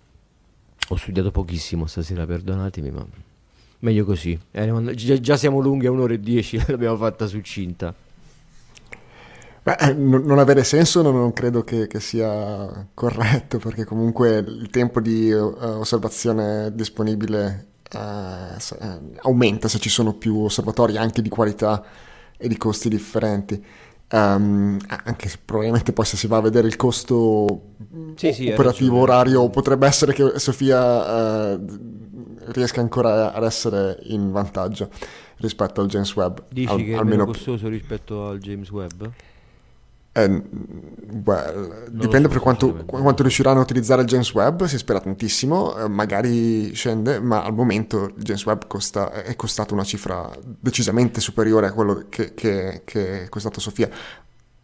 Ho studiato pochissimo stasera, perdonatemi, ma meglio così. Eh, già, già siamo lunghi a un'ora e dieci, l'abbiamo fatta succinta. Beh, eh, non avere senso non, credo che, che, sia corretto, perché comunque il tempo di uh, osservazione disponibile uh, aumenta se ci sono più osservatori anche di qualità e di costi differenti. Um, anche se probabilmente poi se si va a vedere il costo sì, sì, operativo orario potrebbe essere che Sofia uh, riesca ancora ad essere in vantaggio rispetto al James Webb. Dici al, che è almeno meno costoso rispetto al James Webb? Eh, well, dipende so, per quanto, quanto, riusciranno a utilizzare il James Webb, si spera tantissimo, eh, magari scende, ma al momento il James Webb costa, è costato una cifra decisamente superiore a quello che, che, che è costato Sofia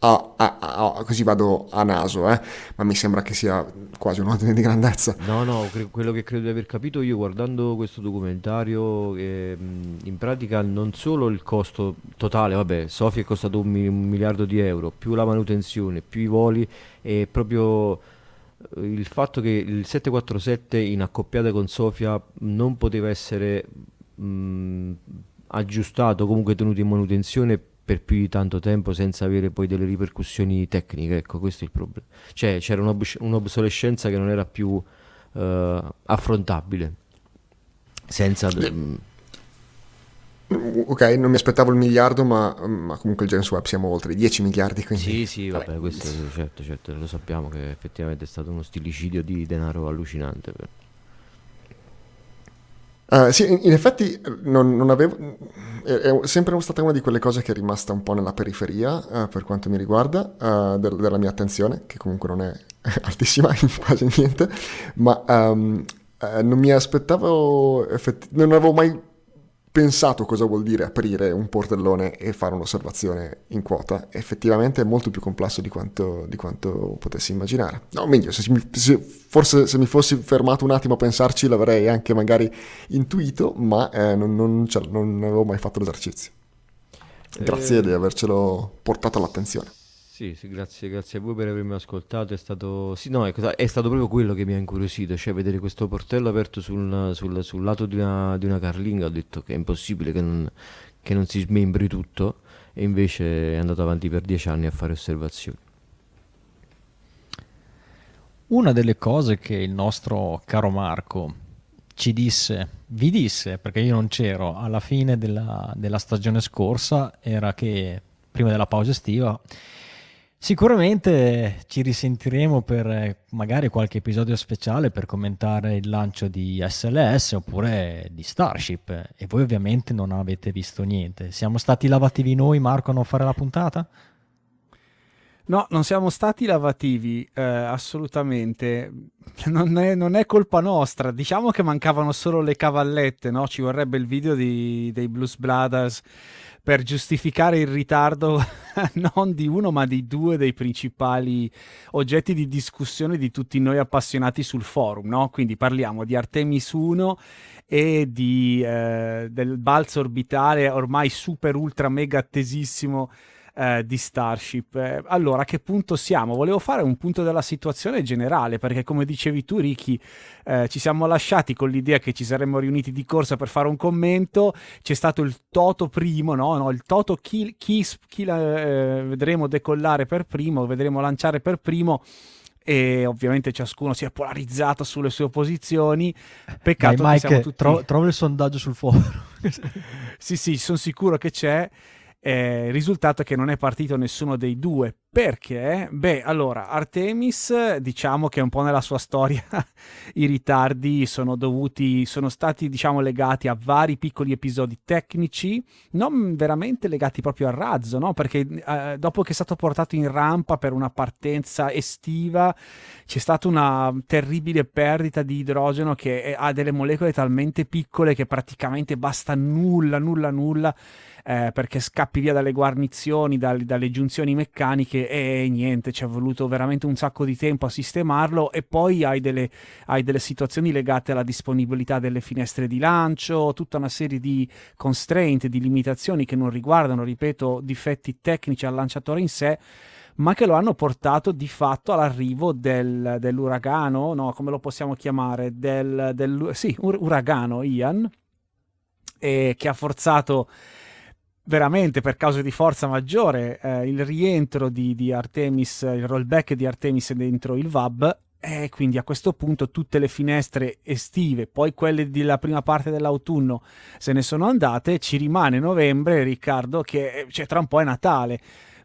ah, ah, ah, così vado a naso, eh? ma mi sembra che sia quasi un ordine di grandezza. No, no, cre- quello che credo di aver capito io guardando questo documentario, eh, in pratica non solo il costo totale, vabbè, Sofia è costato un, mi- un miliardo di euro, più la manutenzione, più i voli, e proprio eh, il fatto che il 747 in accoppiata con Sofia non poteva essere mh, aggiustato, comunque tenuto in manutenzione per più di tanto tempo senza avere poi delle ripercussioni tecniche, ecco questo è il problema. Cioè c'era un'obs- un'obsolescenza che non era più uh, affrontabile, senza... D- ok, non mi aspettavo il miliardo, ma, ma, comunque il James Webb siamo oltre i 10 miliardi. Quindi... Sì, sì, vabbè, vabbè questo certo, certo, lo sappiamo che effettivamente è stato uno stillicidio di denaro allucinante. Per... Uh, sì, in, in effetti non, non, avevo. È, è, sempre stata una di quelle cose che è rimasta un po' nella periferia uh, per quanto mi riguarda uh, del, della mia attenzione, che comunque non è altissima in quasi niente, ma um, non mi aspettavo. Effetti- non avevo mai pensato cosa vuol dire aprire un portellone e fare un'osservazione in quota. Effettivamente è molto più complesso di quanto, di quanto potessi immaginare. No, meglio, se mi, se, forse se mi fossi fermato un attimo a pensarci l'avrei anche magari intuito, ma eh, non, non, cioè, non avevo mai fatto l'esercizio. Grazie eh... di avercelo portato all'attenzione. Sì, sì, grazie, grazie a voi per avermi ascoltato. È stato, sì, no, è, è, stato proprio quello che mi ha incuriosito, cioè vedere questo portello aperto sul, sul, sul lato di una, di una, carlinga. Ho detto che è impossibile che non, che non si smembri tutto, e invece è andato avanti per dieci anni a fare osservazioni. Una delle cose che il nostro caro Marco ci disse, vi disse, perché io non c'ero, alla fine della, della stagione scorsa, era che prima della pausa estiva Sicuramente ci risentiremo per eh, magari qualche episodio speciale per commentare il lancio di SLS oppure di Starship e voi ovviamente non avete visto niente. Siamo stati lavativi noi Marco a non fare la puntata? No, non siamo stati lavativi, eh, assolutamente. Non è, non è, colpa nostra. Diciamo che mancavano solo le cavallette, no? Ci vorrebbe il video di, dei Blues Brothers per giustificare il ritardo non di uno ma di due dei principali oggetti di discussione di tutti noi appassionati sul forum, no? Quindi parliamo di Artemis 1 e di, eh, del balzo orbitale ormai super ultra mega attesissimo eh, di Starship. Eh, allora, a che punto siamo? Volevo fare un punto della situazione generale, perché come dicevi tu, Ricky, eh, ci siamo lasciati con l'idea che ci saremmo riuniti di corsa per fare un commento. C'è stato il Toto primo, no? no il Toto chi, chi, chi la, eh, vedremo decollare per primo, vedremo lanciare per primo e ovviamente ciascuno si è polarizzato sulle sue posizioni. Peccato Dai, Mike, tutti... tro- trova il sondaggio sul forum. sì, sì, sono sicuro che c'è. Eh, il risultato è che non è partito nessuno dei due. Perché? Beh, allora, Artemis, diciamo che un po' nella sua storia i ritardi sono dovuti, sono stati, diciamo, legati a vari piccoli episodi tecnici, non veramente legati proprio al razzo, no? Perché eh, dopo che è stato portato in rampa per una partenza estiva, c'è stata una terribile perdita di idrogeno che ha delle molecole talmente piccole che praticamente basta nulla, nulla, nulla eh, perché scappi via dalle guarnizioni, dalle, dalle giunzioni meccaniche e niente, ci è voluto veramente un sacco di tempo a sistemarlo e poi hai delle, hai delle situazioni legate alla disponibilità delle finestre di lancio, tutta una serie di constraint, di limitazioni che non riguardano, ripeto, difetti tecnici al lanciatore in sé, ma che lo hanno portato di fatto all'arrivo del, dell'uragano, no, come lo possiamo chiamare, del, del sì, ur- uragano Ian, e che ha forzato veramente per causa di forza maggiore eh, il rientro di, di, Artemis, il rollback di Artemis dentro il VAB e quindi a questo punto tutte le finestre estive, poi quelle della prima parte dell'autunno se ne sono andate, ci rimane novembre, Riccardo, che cioè, tra un po' è Natale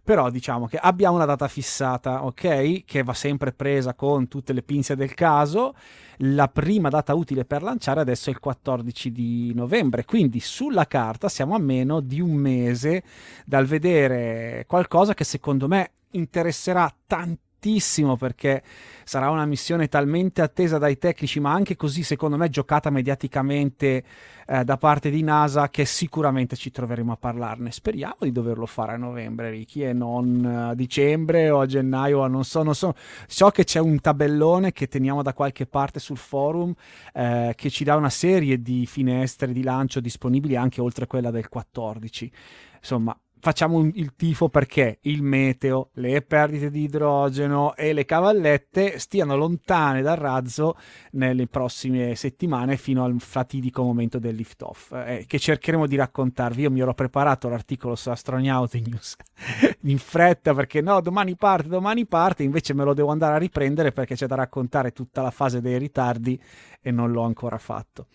però diciamo che abbiamo una data fissata, ok? Che va sempre presa con tutte le pinze del caso. La prima data utile per lanciare adesso è il 14 di novembre, quindi sulla carta siamo a meno di un mese dal vedere qualcosa che secondo me interesserà tantissimo tantissimo perché sarà una missione talmente attesa dai tecnici, ma anche così, secondo me, giocata mediaticamente eh, da parte di NASA che sicuramente ci troveremo a parlarne. Speriamo di doverlo fare a novembre, Ricky, e non a dicembre o a gennaio, non so, non so. So che c'è un tabellone che teniamo da qualche parte sul forum eh, che ci dà una serie di finestre di lancio disponibili anche oltre quella del 14. Insomma, facciamo il tifo perché il meteo, le perdite di idrogeno e le cavallette stiano lontane dal razzo nelle prossime settimane fino al fatidico momento del lift off eh, che cercheremo di raccontarvi. Io mi ero preparato l'articolo su Astronauti News in fretta perché no, domani parte, domani parte, invece me lo devo andare a riprendere perché c'è da raccontare tutta la fase dei ritardi e non l'ho ancora fatto.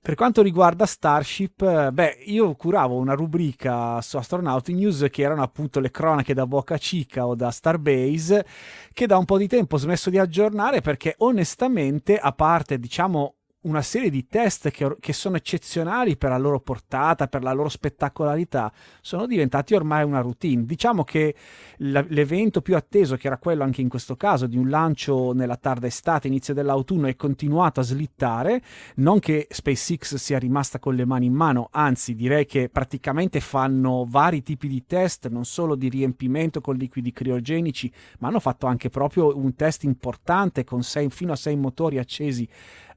Per quanto riguarda Starship, eh, beh, io curavo una rubrica su Astronauti News che erano appunto le cronache da Boca Chica o da Starbase, che da un po' di tempo ho smesso di aggiornare perché onestamente, a parte diciamo una serie di test che, che, sono eccezionali per la loro portata, per la loro spettacolarità, sono diventati ormai una routine. Diciamo che l'evento più atteso, che era quello anche in questo caso di un lancio nella tarda estate, inizio dell'autunno, è continuato a slittare. Non che SpaceX sia rimasta con le mani in mano, anzi direi che praticamente fanno vari tipi di test, non solo di riempimento con liquidi criogenici, ma hanno fatto anche proprio un test importante con sei, fino a sei motori accesi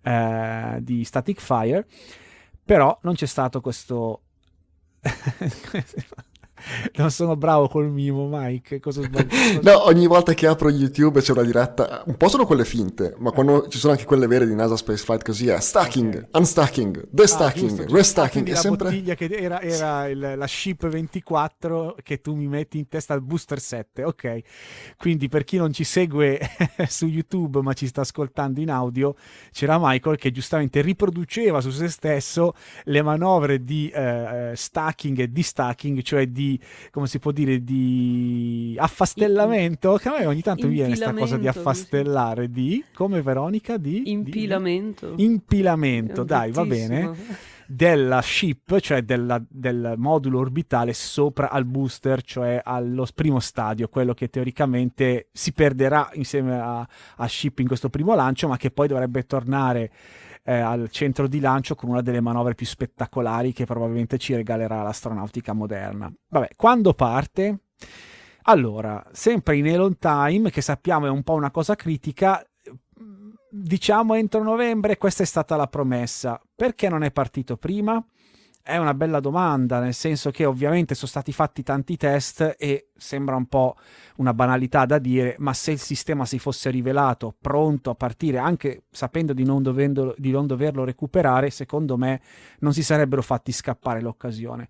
eh, di Static Fire, però non c'è stato questo... non sono bravo col mimo, Mike. Cosa no, ogni volta che apro YouTube c'è una diretta. Un po' sono quelle finte, ma quando ci sono anche quelle vere di NASA Spaceflight, così è stacking, okay. unstacking, destacking, ah, restacking. È la sempre... bottiglia che era, era il, la Ship 24 che tu mi metti in testa al booster 7. Ok, quindi per chi non ci segue su YouTube ma ci sta ascoltando in audio, c'era Michael che giustamente riproduceva su se stesso le manovre di eh, stacking e destacking, cioè di come si può dire, di affastellamento, che a me ogni tanto viene questa cosa di affastellare, di, come Veronica, di... Impilamento. Di, impilamento, dai, va bene. Della ship, cioè della, del modulo orbitale sopra al booster, cioè allo primo stadio, quello che teoricamente si perderà insieme a, a ship in questo primo lancio, ma che poi dovrebbe tornare eh, al centro di lancio con una delle manovre più spettacolari che probabilmente ci regalerà l'astronautica moderna. Vabbè, quando parte? Allora, sempre in Elon Time, che sappiamo è un po' una cosa critica, diciamo entro novembre, questa è stata la promessa. Perché non è partito prima? È una bella domanda, nel senso che ovviamente sono stati fatti tanti test e sembra un po' una banalità da dire, ma se il sistema si fosse rivelato pronto a partire, anche sapendo di non, dovendo, di non doverlo recuperare, secondo me non si sarebbero fatti scappare l'occasione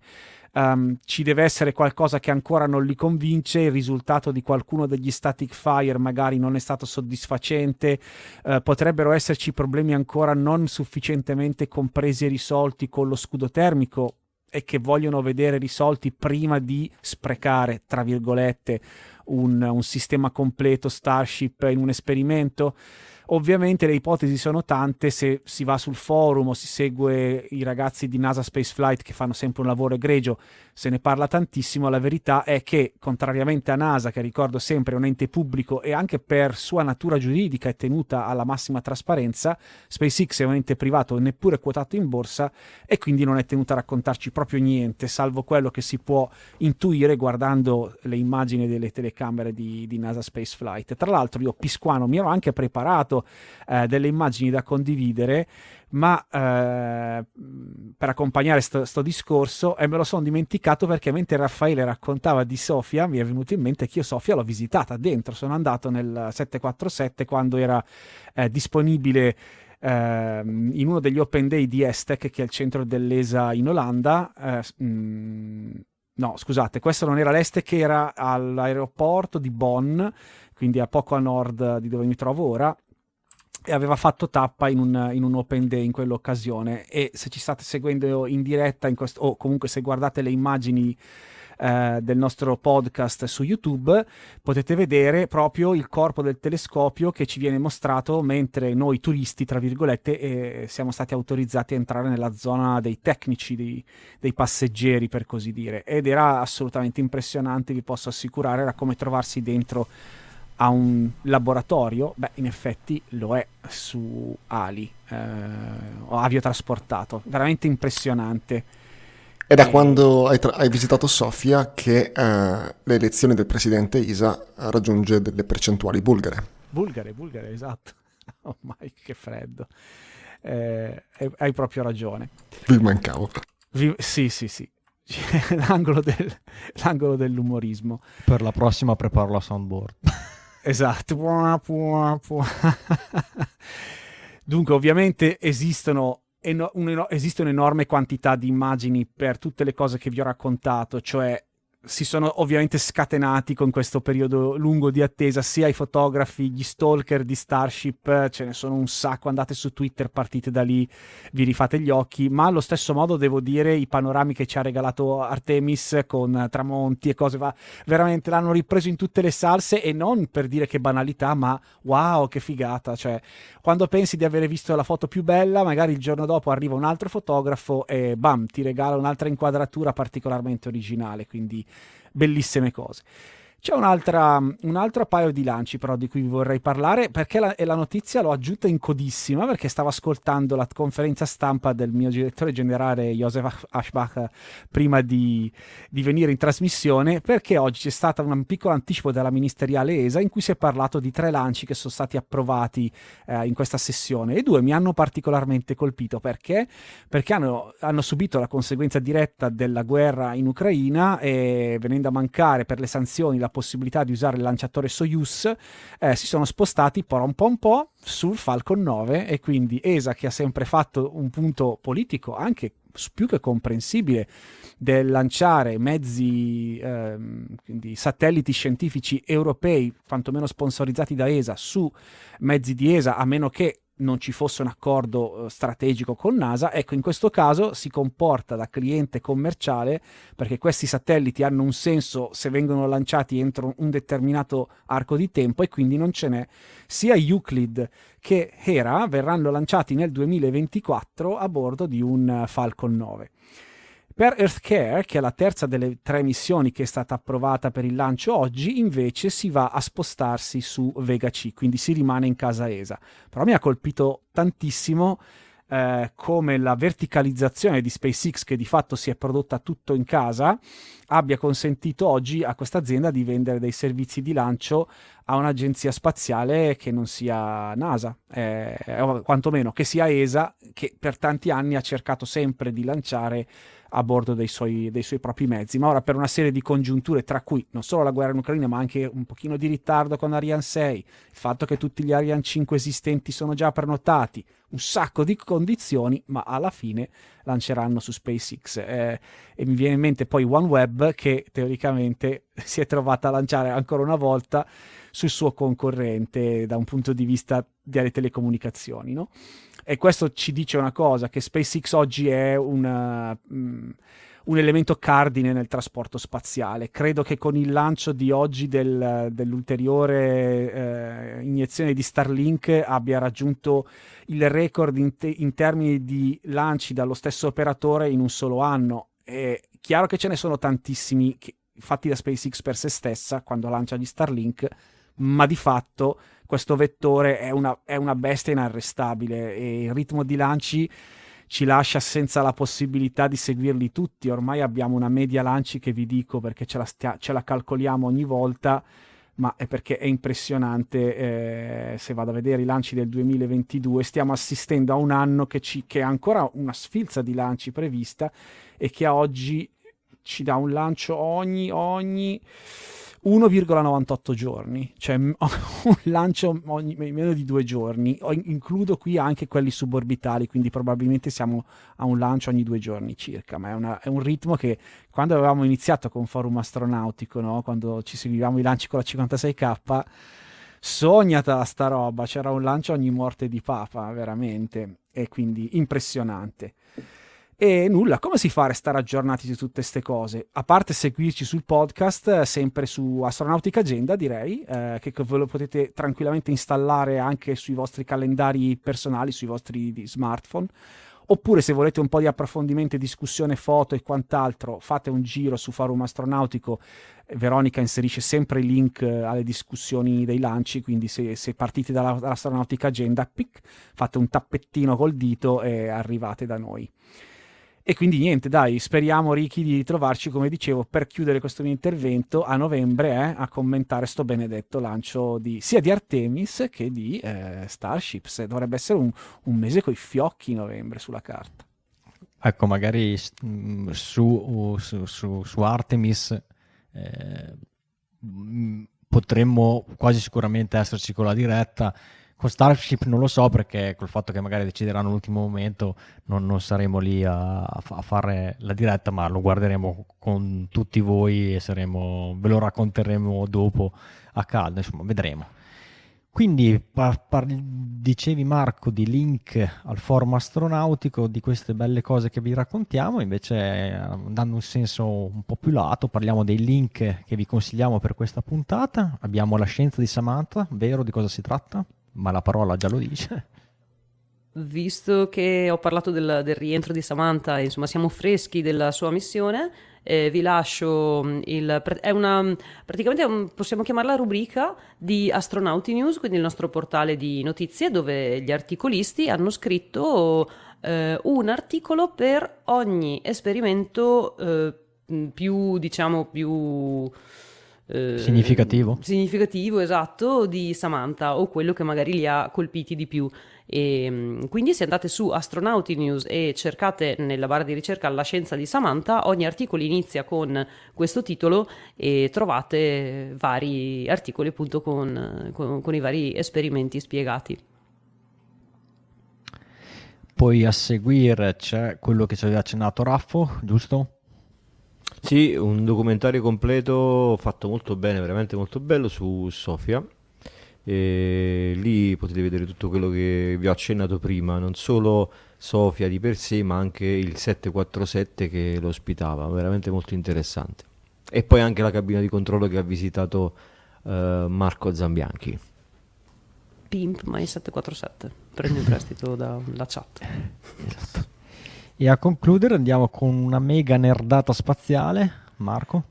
um, ci deve essere qualcosa che ancora non li convince, il risultato di qualcuno degli static fire magari non è stato soddisfacente, uh, potrebbero esserci problemi ancora non sufficientemente compresi e risolti con lo scudo termico e che vogliono vedere risolti prima di sprecare, tra virgolette, un, un sistema completo Starship in un esperimento. Ovviamente le ipotesi sono tante, se si va sul forum o si segue i ragazzi di NASA Spaceflight che fanno sempre un lavoro egregio, se ne parla tantissimo, la verità è che contrariamente a NASA, che ricordo sempre è un ente pubblico e anche per sua natura giuridica è tenuta alla massima trasparenza, SpaceX è un ente privato neppure quotato in borsa e quindi non è tenuta a raccontarci proprio niente, salvo quello che si può intuire guardando le immagini delle telecamere di, di NASA Spaceflight. Tra l'altro io Pisquano mi ero anche preparato eh, delle immagini da condividere, ma eh, per accompagnare questo discorso e me lo sono dimenticato perché mentre Raffaele raccontava di Sofia mi è venuto in mente che io Sofia l'ho visitata dentro, sono andato nel 747 quando era eh, disponibile ehm, in uno degli open day di Estec, che è il centro dell'ESA in Olanda. Eh, mh, mm, no, scusate, questo non era l'Estec, era all'aeroporto di Bonn, quindi a poco a nord di dove mi trovo ora e aveva fatto tappa in un, in un, open day in quell'occasione. E se ci state seguendo in diretta in questo, o comunque se guardate le immagini eh, del nostro podcast su YouTube potete vedere proprio il corpo del telescopio che ci viene mostrato mentre noi turisti tra virgolette eh, siamo stati autorizzati a entrare nella zona dei tecnici dei, dei passeggeri per così dire. Ed era assolutamente impressionante vi posso assicurare era come trovarsi dentro a un laboratorio, beh, in effetti lo è su ali eh, aviotrasportato, veramente impressionante. È da e... quando hai, tra- hai, visitato Sofia che eh, l'elezione del presidente Isa raggiunge delle percentuali bulgare. Bulgare, bulgare, esatto. Oh my, che freddo. Eh, hai proprio ragione. Vi mancavo. Vi... Sì, sì, sì. l'angolo, del... l'angolo dell'umorismo. Per la prossima preparo la soundboard. Esatto. Dunque, ovviamente esistono, eno- un, esiste un'enorme quantità di immagini per tutte le cose che vi ho raccontato, cioè si sono ovviamente scatenati con questo periodo lungo di attesa, sia i fotografi, gli stalker di Starship, ce ne sono un sacco, andate su Twitter, partite da lì, vi rifate gli occhi, ma allo stesso modo devo dire i panorami che ci ha regalato Artemis con tramonti e cose, va, veramente l'hanno ripreso in tutte le salse e non per dire che banalità, ma wow, che figata, cioè quando pensi di avere visto la foto più bella, magari il giorno dopo arriva un altro fotografo e bam, ti regala un'altra inquadratura particolarmente originale, quindi bellissime cose. C'è un'altra, un altro paio di lanci però di cui vi vorrei parlare perché la, la, notizia l'ho aggiunta in codissima perché stavo ascoltando la conferenza stampa del mio direttore generale Josef Aschbach prima di, di venire in trasmissione perché oggi c'è stato un piccolo anticipo della ministeriale ESA in cui si è parlato di tre lanci che sono stati approvati eh, in questa sessione. E due mi hanno particolarmente colpito perché, perché hanno, hanno subito la conseguenza diretta della guerra in Ucraina e venendo a mancare per le sanzioni la possibilità di usare il lanciatore Soyuz, eh, si sono spostati po' un po' un po' sul Falcon 9 e quindi ESA che ha sempre fatto un punto politico anche più che comprensibile del lanciare mezzi, ehm, quindi satelliti scientifici europei, quantomeno sponsorizzati da ESA, su mezzi di ESA, a meno che non ci fosse un accordo eh, strategico con NASA, ecco in questo caso si comporta da cliente commerciale perché questi satelliti hanno un senso se vengono lanciati entro un determinato arco di tempo e quindi non ce n'è. Sia Euclid che Hera verranno lanciati nel 2024 a bordo di un Falcon 9. Per EarthCare, che è la terza delle tre missioni che è stata approvata per il lancio oggi, invece si va a spostarsi su Vega C, quindi si rimane in casa ESA. Però mi ha colpito tantissimo eh, come la verticalizzazione di SpaceX, che di fatto si è prodotta tutto in casa, abbia consentito oggi a questa azienda di vendere dei servizi di lancio a un'agenzia spaziale che non sia NASA, eh, o quantomeno che sia ESA, che per tanti anni ha cercato sempre di lanciare a bordo dei suoi, dei suoi, propri mezzi. Ma ora per una serie di congiunture, tra cui non solo la guerra in Ucraina, ma anche un pochino di ritardo con Ariane 6, il fatto che tutti gli Ariane 5 esistenti sono già prenotati, un sacco di condizioni, ma alla fine lanceranno su SpaceX. Eh, e mi viene in mente poi OneWeb che teoricamente si è trovata a lanciare ancora una volta sul suo concorrente da un punto di vista delle telecomunicazioni, no? E questo ci dice una cosa, che SpaceX oggi è una, um, un elemento cardine nel trasporto spaziale. Credo che con il lancio di oggi del, dell'ulteriore eh, iniezione di Starlink abbia raggiunto il record in, te- in termini di lanci dallo stesso operatore in un solo anno. È chiaro che ce ne sono tantissimi che, fatti da SpaceX per se stessa quando lancia gli Starlink, ma di fatto questo vettore è una, è una bestia inarrestabile e il ritmo di lanci ci lascia senza la possibilità di seguirli tutti. Ormai abbiamo una media lanci che vi dico perché ce la, stia- ce la calcoliamo ogni volta, ma è perché è impressionante. Eh, se vado a vedere i lanci del 2022, stiamo assistendo a un anno che, ci, che ha ancora una sfilza di lanci prevista e che a oggi ci dà un lancio ogni, ogni 1,98 giorni, cioè un lancio ogni meno di due giorni. Includo qui anche quelli suborbitali, quindi probabilmente siamo a un lancio ogni due giorni circa, ma è, una, è un ritmo che quando avevamo iniziato con Forum Astronautico, no? quando ci seguivamo i lanci con la 56K, sognata sta roba, c'era un lancio ogni morte di papa, veramente, e quindi impressionante. E nulla, come si fa a restare aggiornati su tutte queste cose? A parte seguirci sul podcast, sempre su Astronautica Agenda, direi, eh, che ve lo potete tranquillamente installare anche sui vostri calendari personali, sui vostri smartphone. Oppure se volete un po' di approfondimento, discussione, foto e quant'altro, fate un giro su Forum Astronautico. Veronica inserisce sempre i link eh, alle discussioni dei lanci, quindi se, se partite dalla, dall'Astronautica Agenda, pic, fate un tappettino col dito e arrivate da noi. E quindi niente, dai, speriamo Ricky di ritrovarci, come dicevo, per chiudere questo mio intervento a novembre eh, a commentare sto benedetto lancio di, sia di Artemis che di eh, Starships. Dovrebbe essere un, un mese coi fiocchi novembre sulla carta. Ecco, magari mm, su, su, su, su Artemis eh, mm, potremmo quasi sicuramente esserci con la diretta con Starship non lo so perché col fatto che magari decideranno all'ultimo momento non, non saremo lì a, a, fare la diretta ma lo guarderemo con tutti voi e saremo, ve lo racconteremo dopo a caldo insomma vedremo. Quindi par, par, dicevi Marco di link al forum astronautico di queste belle cose che vi raccontiamo invece dando un senso un po' più lato parliamo dei link che vi consigliamo per questa puntata. Abbiamo la scienza di Samantha vero? Di cosa si tratta? Ma la parola già lo dice. Visto che ho parlato del, del rientro di Samantha, insomma siamo freschi della sua missione, eh, vi lascio mm, il... è una, praticamente un, possiamo chiamarla rubrica di Astronauti News, quindi il nostro portale di notizie dove gli articolisti hanno scritto eh, un articolo per ogni esperimento eh, più, diciamo, più eh, significativo. significativo, esatto, di Samantha o quello che magari li ha colpiti di più. E, ehm, quindi se andate su Astronauti News e cercate nella barra di ricerca la scienza di Samantha, ogni articolo inizia con questo titolo e trovate vari articoli appunto con, con, con i vari esperimenti spiegati. Poi a seguire c'è quello che ci aveva accennato Raffo, giusto? Sì, un documentario completo fatto molto bene, veramente molto bello su Sofia. E lì potete vedere tutto quello che vi ho accennato prima, non solo Sofia di per sé, ma anche il 747 che lo ospitava, veramente molto interessante. E poi anche la cabina di controllo che ha visitato uh, Marco Zambianchi. Pimp My 747, prendo in prestito dalla chat. esatto. E a concludere andiamo con una mega nerdata spaziale, Marco.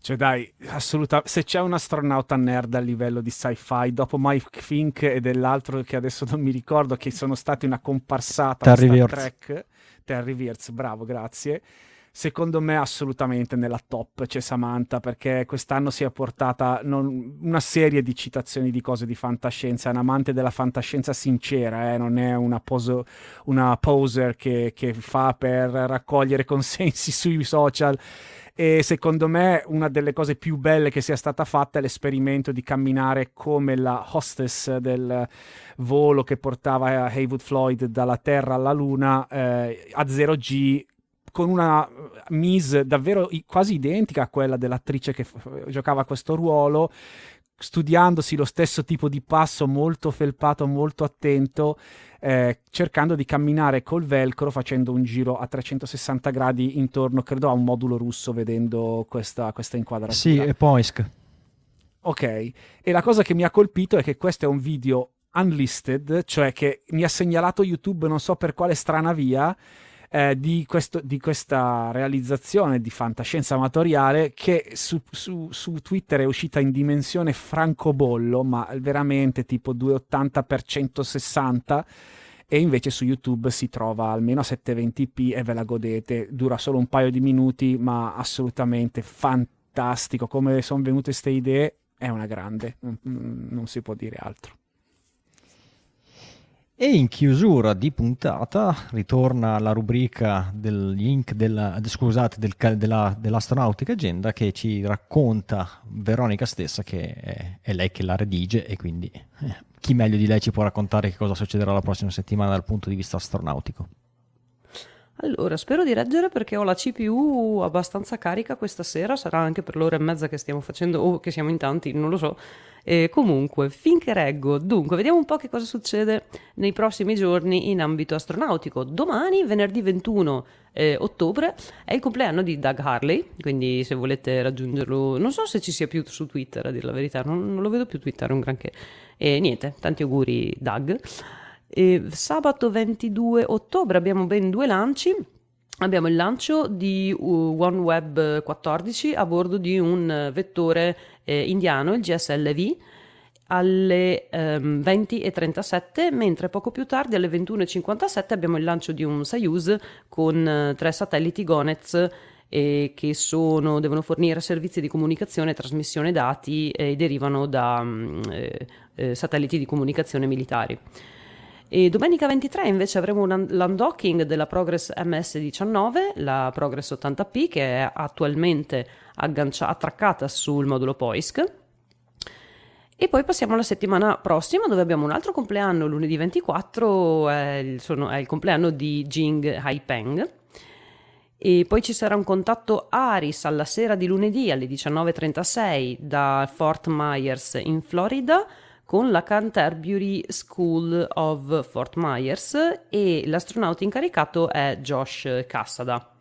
Cioè dai, assolutamente, se c'è un astronauta nerd a livello di sci-fi, dopo Mike Fink e dell'altro che adesso non mi ricordo, che sono stati una comparsata Terry Star Trek, Terry Wirtz, bravo, grazie secondo me assolutamente nella top c'è Samantha perché quest'anno si è portata non, una serie di citazioni di cose di fantascienza, è un amante della fantascienza sincera, eh? non è una, poso, una poser che, che fa per raccogliere consensi sui social e secondo me una delle cose più belle che sia stata fatta è l'esperimento di camminare come la hostess del volo che portava Haywood Floyd dalla Terra alla Luna eh, a 0G con una eh, mise davvero quasi identica a quella dell'attrice che f- giocava questo ruolo, studiandosi lo stesso tipo di passo molto felpato, molto attento, eh, cercando di camminare col velcro facendo un giro a 360 gradi intorno, credo a un modulo russo vedendo questa, questa inquadratura. Sì, e Poisk. Ok, e la cosa che mi ha colpito è che questo è un video unlisted, cioè che mi ha segnalato YouTube non so per quale strana via, eh, di, questo, di, questa realizzazione di fantascienza amatoriale che su, su, su, Twitter è uscita in dimensione francobollo, ma veramente tipo 280 x 160 e invece su YouTube si trova almeno a 720p e ve la godete. Dura solo un paio di minuti, ma assolutamente fantastico. Come sono venute queste idee è una grande, non si può dire altro. E in chiusura di puntata ritorna la rubrica della, scusate, del, della, dell'astronautica agenda che ci racconta Veronica stessa che è, è lei che la redige e quindi eh, chi meglio di lei ci può raccontare che cosa succederà la prossima settimana dal punto di vista astronautico. Allora, spero di reggere perché ho la CPU abbastanza carica questa sera, sarà anche per l'ora e mezza che stiamo facendo o che siamo in tanti, non lo so. E comunque, finché reggo, dunque, vediamo un po' che cosa succede nei prossimi giorni in ambito astronautico. Domani, venerdì 21 eh, ottobre, è il compleanno di Doug Harley, quindi se volete raggiungerlo, non so se ci sia più su Twitter, a dire la verità, non, non lo vedo più Twitter, un granché. E niente, tanti auguri Doug. Sabato 22 ottobre abbiamo ben due lanci. Abbiamo il lancio di OneWeb 14 a bordo di un vettore eh, indiano, il GSLV, alle ehm, 20.37, mentre poco più tardi alle 21.57 abbiamo il lancio di un Soyuz con eh, tre satelliti Gonets eh, che sono, devono fornire servizi di comunicazione e trasmissione dati e derivano da mm, eh, eh, satelliti di comunicazione militari. E domenica 23 invece avremo un l'undocking della Progress MS19, la Progress 80p che è attualmente aggancia- attraccata sul modulo POISC. E poi passiamo alla settimana prossima dove abbiamo un altro compleanno, lunedì 24, è il, sono, è il compleanno di Jing Haipeng. E poi ci sarà un contatto Aris alla sera di lunedì alle 19.36 da Fort Myers in Florida con la Canterbury School of Fort Myers e l'astronauta incaricato è Josh Cassada.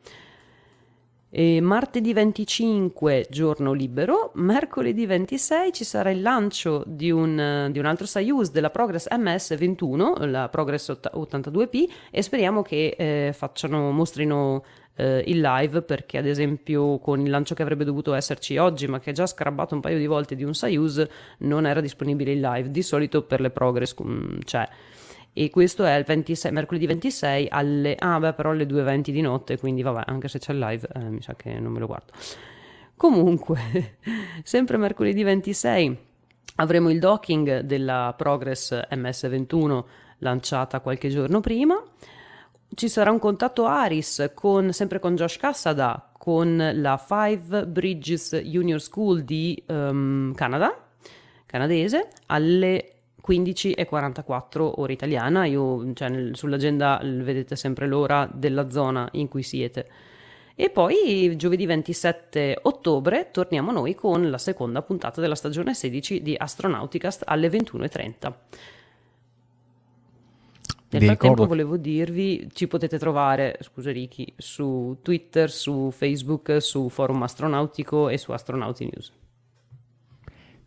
E martedì 25 giorno libero, mercoledì 26 ci sarà il lancio di un, di un altro Soyuz della Progress MS-21, la Progress 82P, e speriamo che eh, facciano, mostrino eh, il live perché ad esempio con il lancio che avrebbe dovuto esserci oggi ma che è già scrabbato un paio di volte di un Soyuz non era disponibile il live. Di solito per le progress um, c'è. E questo è il 26, mercoledì 26 alle ah beh però alle 2.20 di notte quindi vabbè anche se c'è il live eh, mi sa che non me lo guardo. Comunque sempre mercoledì 26 avremo il docking della Progress MS21 lanciata qualche giorno prima ci sarà un contatto Aris con, sempre con Josh Cassada con la Five Bridges Junior School di um, Canada, canadese, alle 15.44 ora italiana. Io, cioè, nel, sull'agenda vedete sempre l'ora della zona in cui siete. E poi giovedì 27 ottobre torniamo noi con la seconda puntata della stagione 16 di Astronauticast alle 21.30. Nel Vi frattempo ricordo- volevo dirvi, ci potete trovare, scusa Ricky, su Twitter, su Facebook, su Forum Astronautico e su Astronauti News.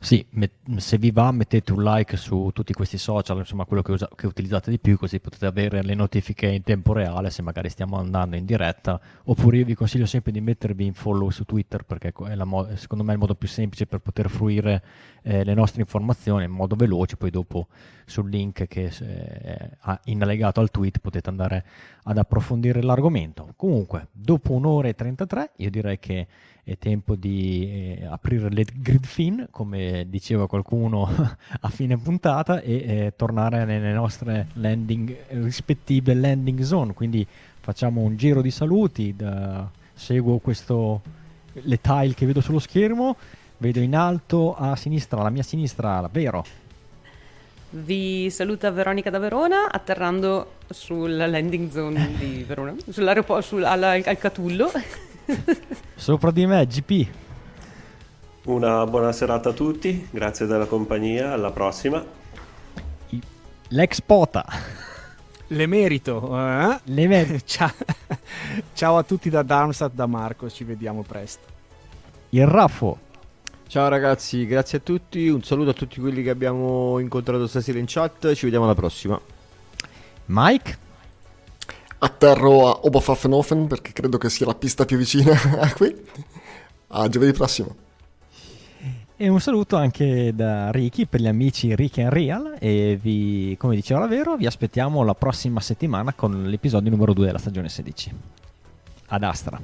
Sì, met- se vi va mettete un like su tutti questi social, insomma quello che, usa- che utilizzate di più, così potete avere le notifiche in tempo reale se magari stiamo andando in diretta, oppure io vi consiglio sempre di mettervi in follow su Twitter perché mo- secondo me è il modo più semplice per poter fruire eh, le nostre informazioni in modo veloce, poi dopo sul link che eh, in allegato al tweet potete andare ad approfondire l'argomento. Comunque, dopo un'ora e 33 io direi che è tempo di eh, aprire le grid fin, come diceva qualcuno a fine puntata, e eh, tornare nelle nostre landing, rispettive landing zone. Quindi facciamo un giro di saluti, da- seguo questo, le tile che vedo sullo schermo, vedo in alto a sinistra, alla mia sinistra, vero? Vi saluta Veronica da Verona, atterrando sulla landing zone di Verona, sull'aeroporto, sul- alla- al Catullo. Sopra di me, GP. Una buona serata a tutti, grazie della compagnia, alla prossima. L'ex pota. L'emerito. eh? Le Ciao. Ciao a tutti da Darmstadt, da Marco, ci vediamo presto. il raffo. Ciao ragazzi, grazie a tutti. Un saluto a tutti quelli che abbiamo incontrato stasera in chat. Ci vediamo alla prossima. Mike. Atterro a Oberpfaffenhofen perché credo che sia la pista più vicina a qui. A giovedì prossimo. E un saluto anche da Ricky per gli amici Ricky and Real e vi, come diceva la Vero, vi aspettiamo la prossima settimana con l'episodio numero 2 della stagione 16. Ad Astra.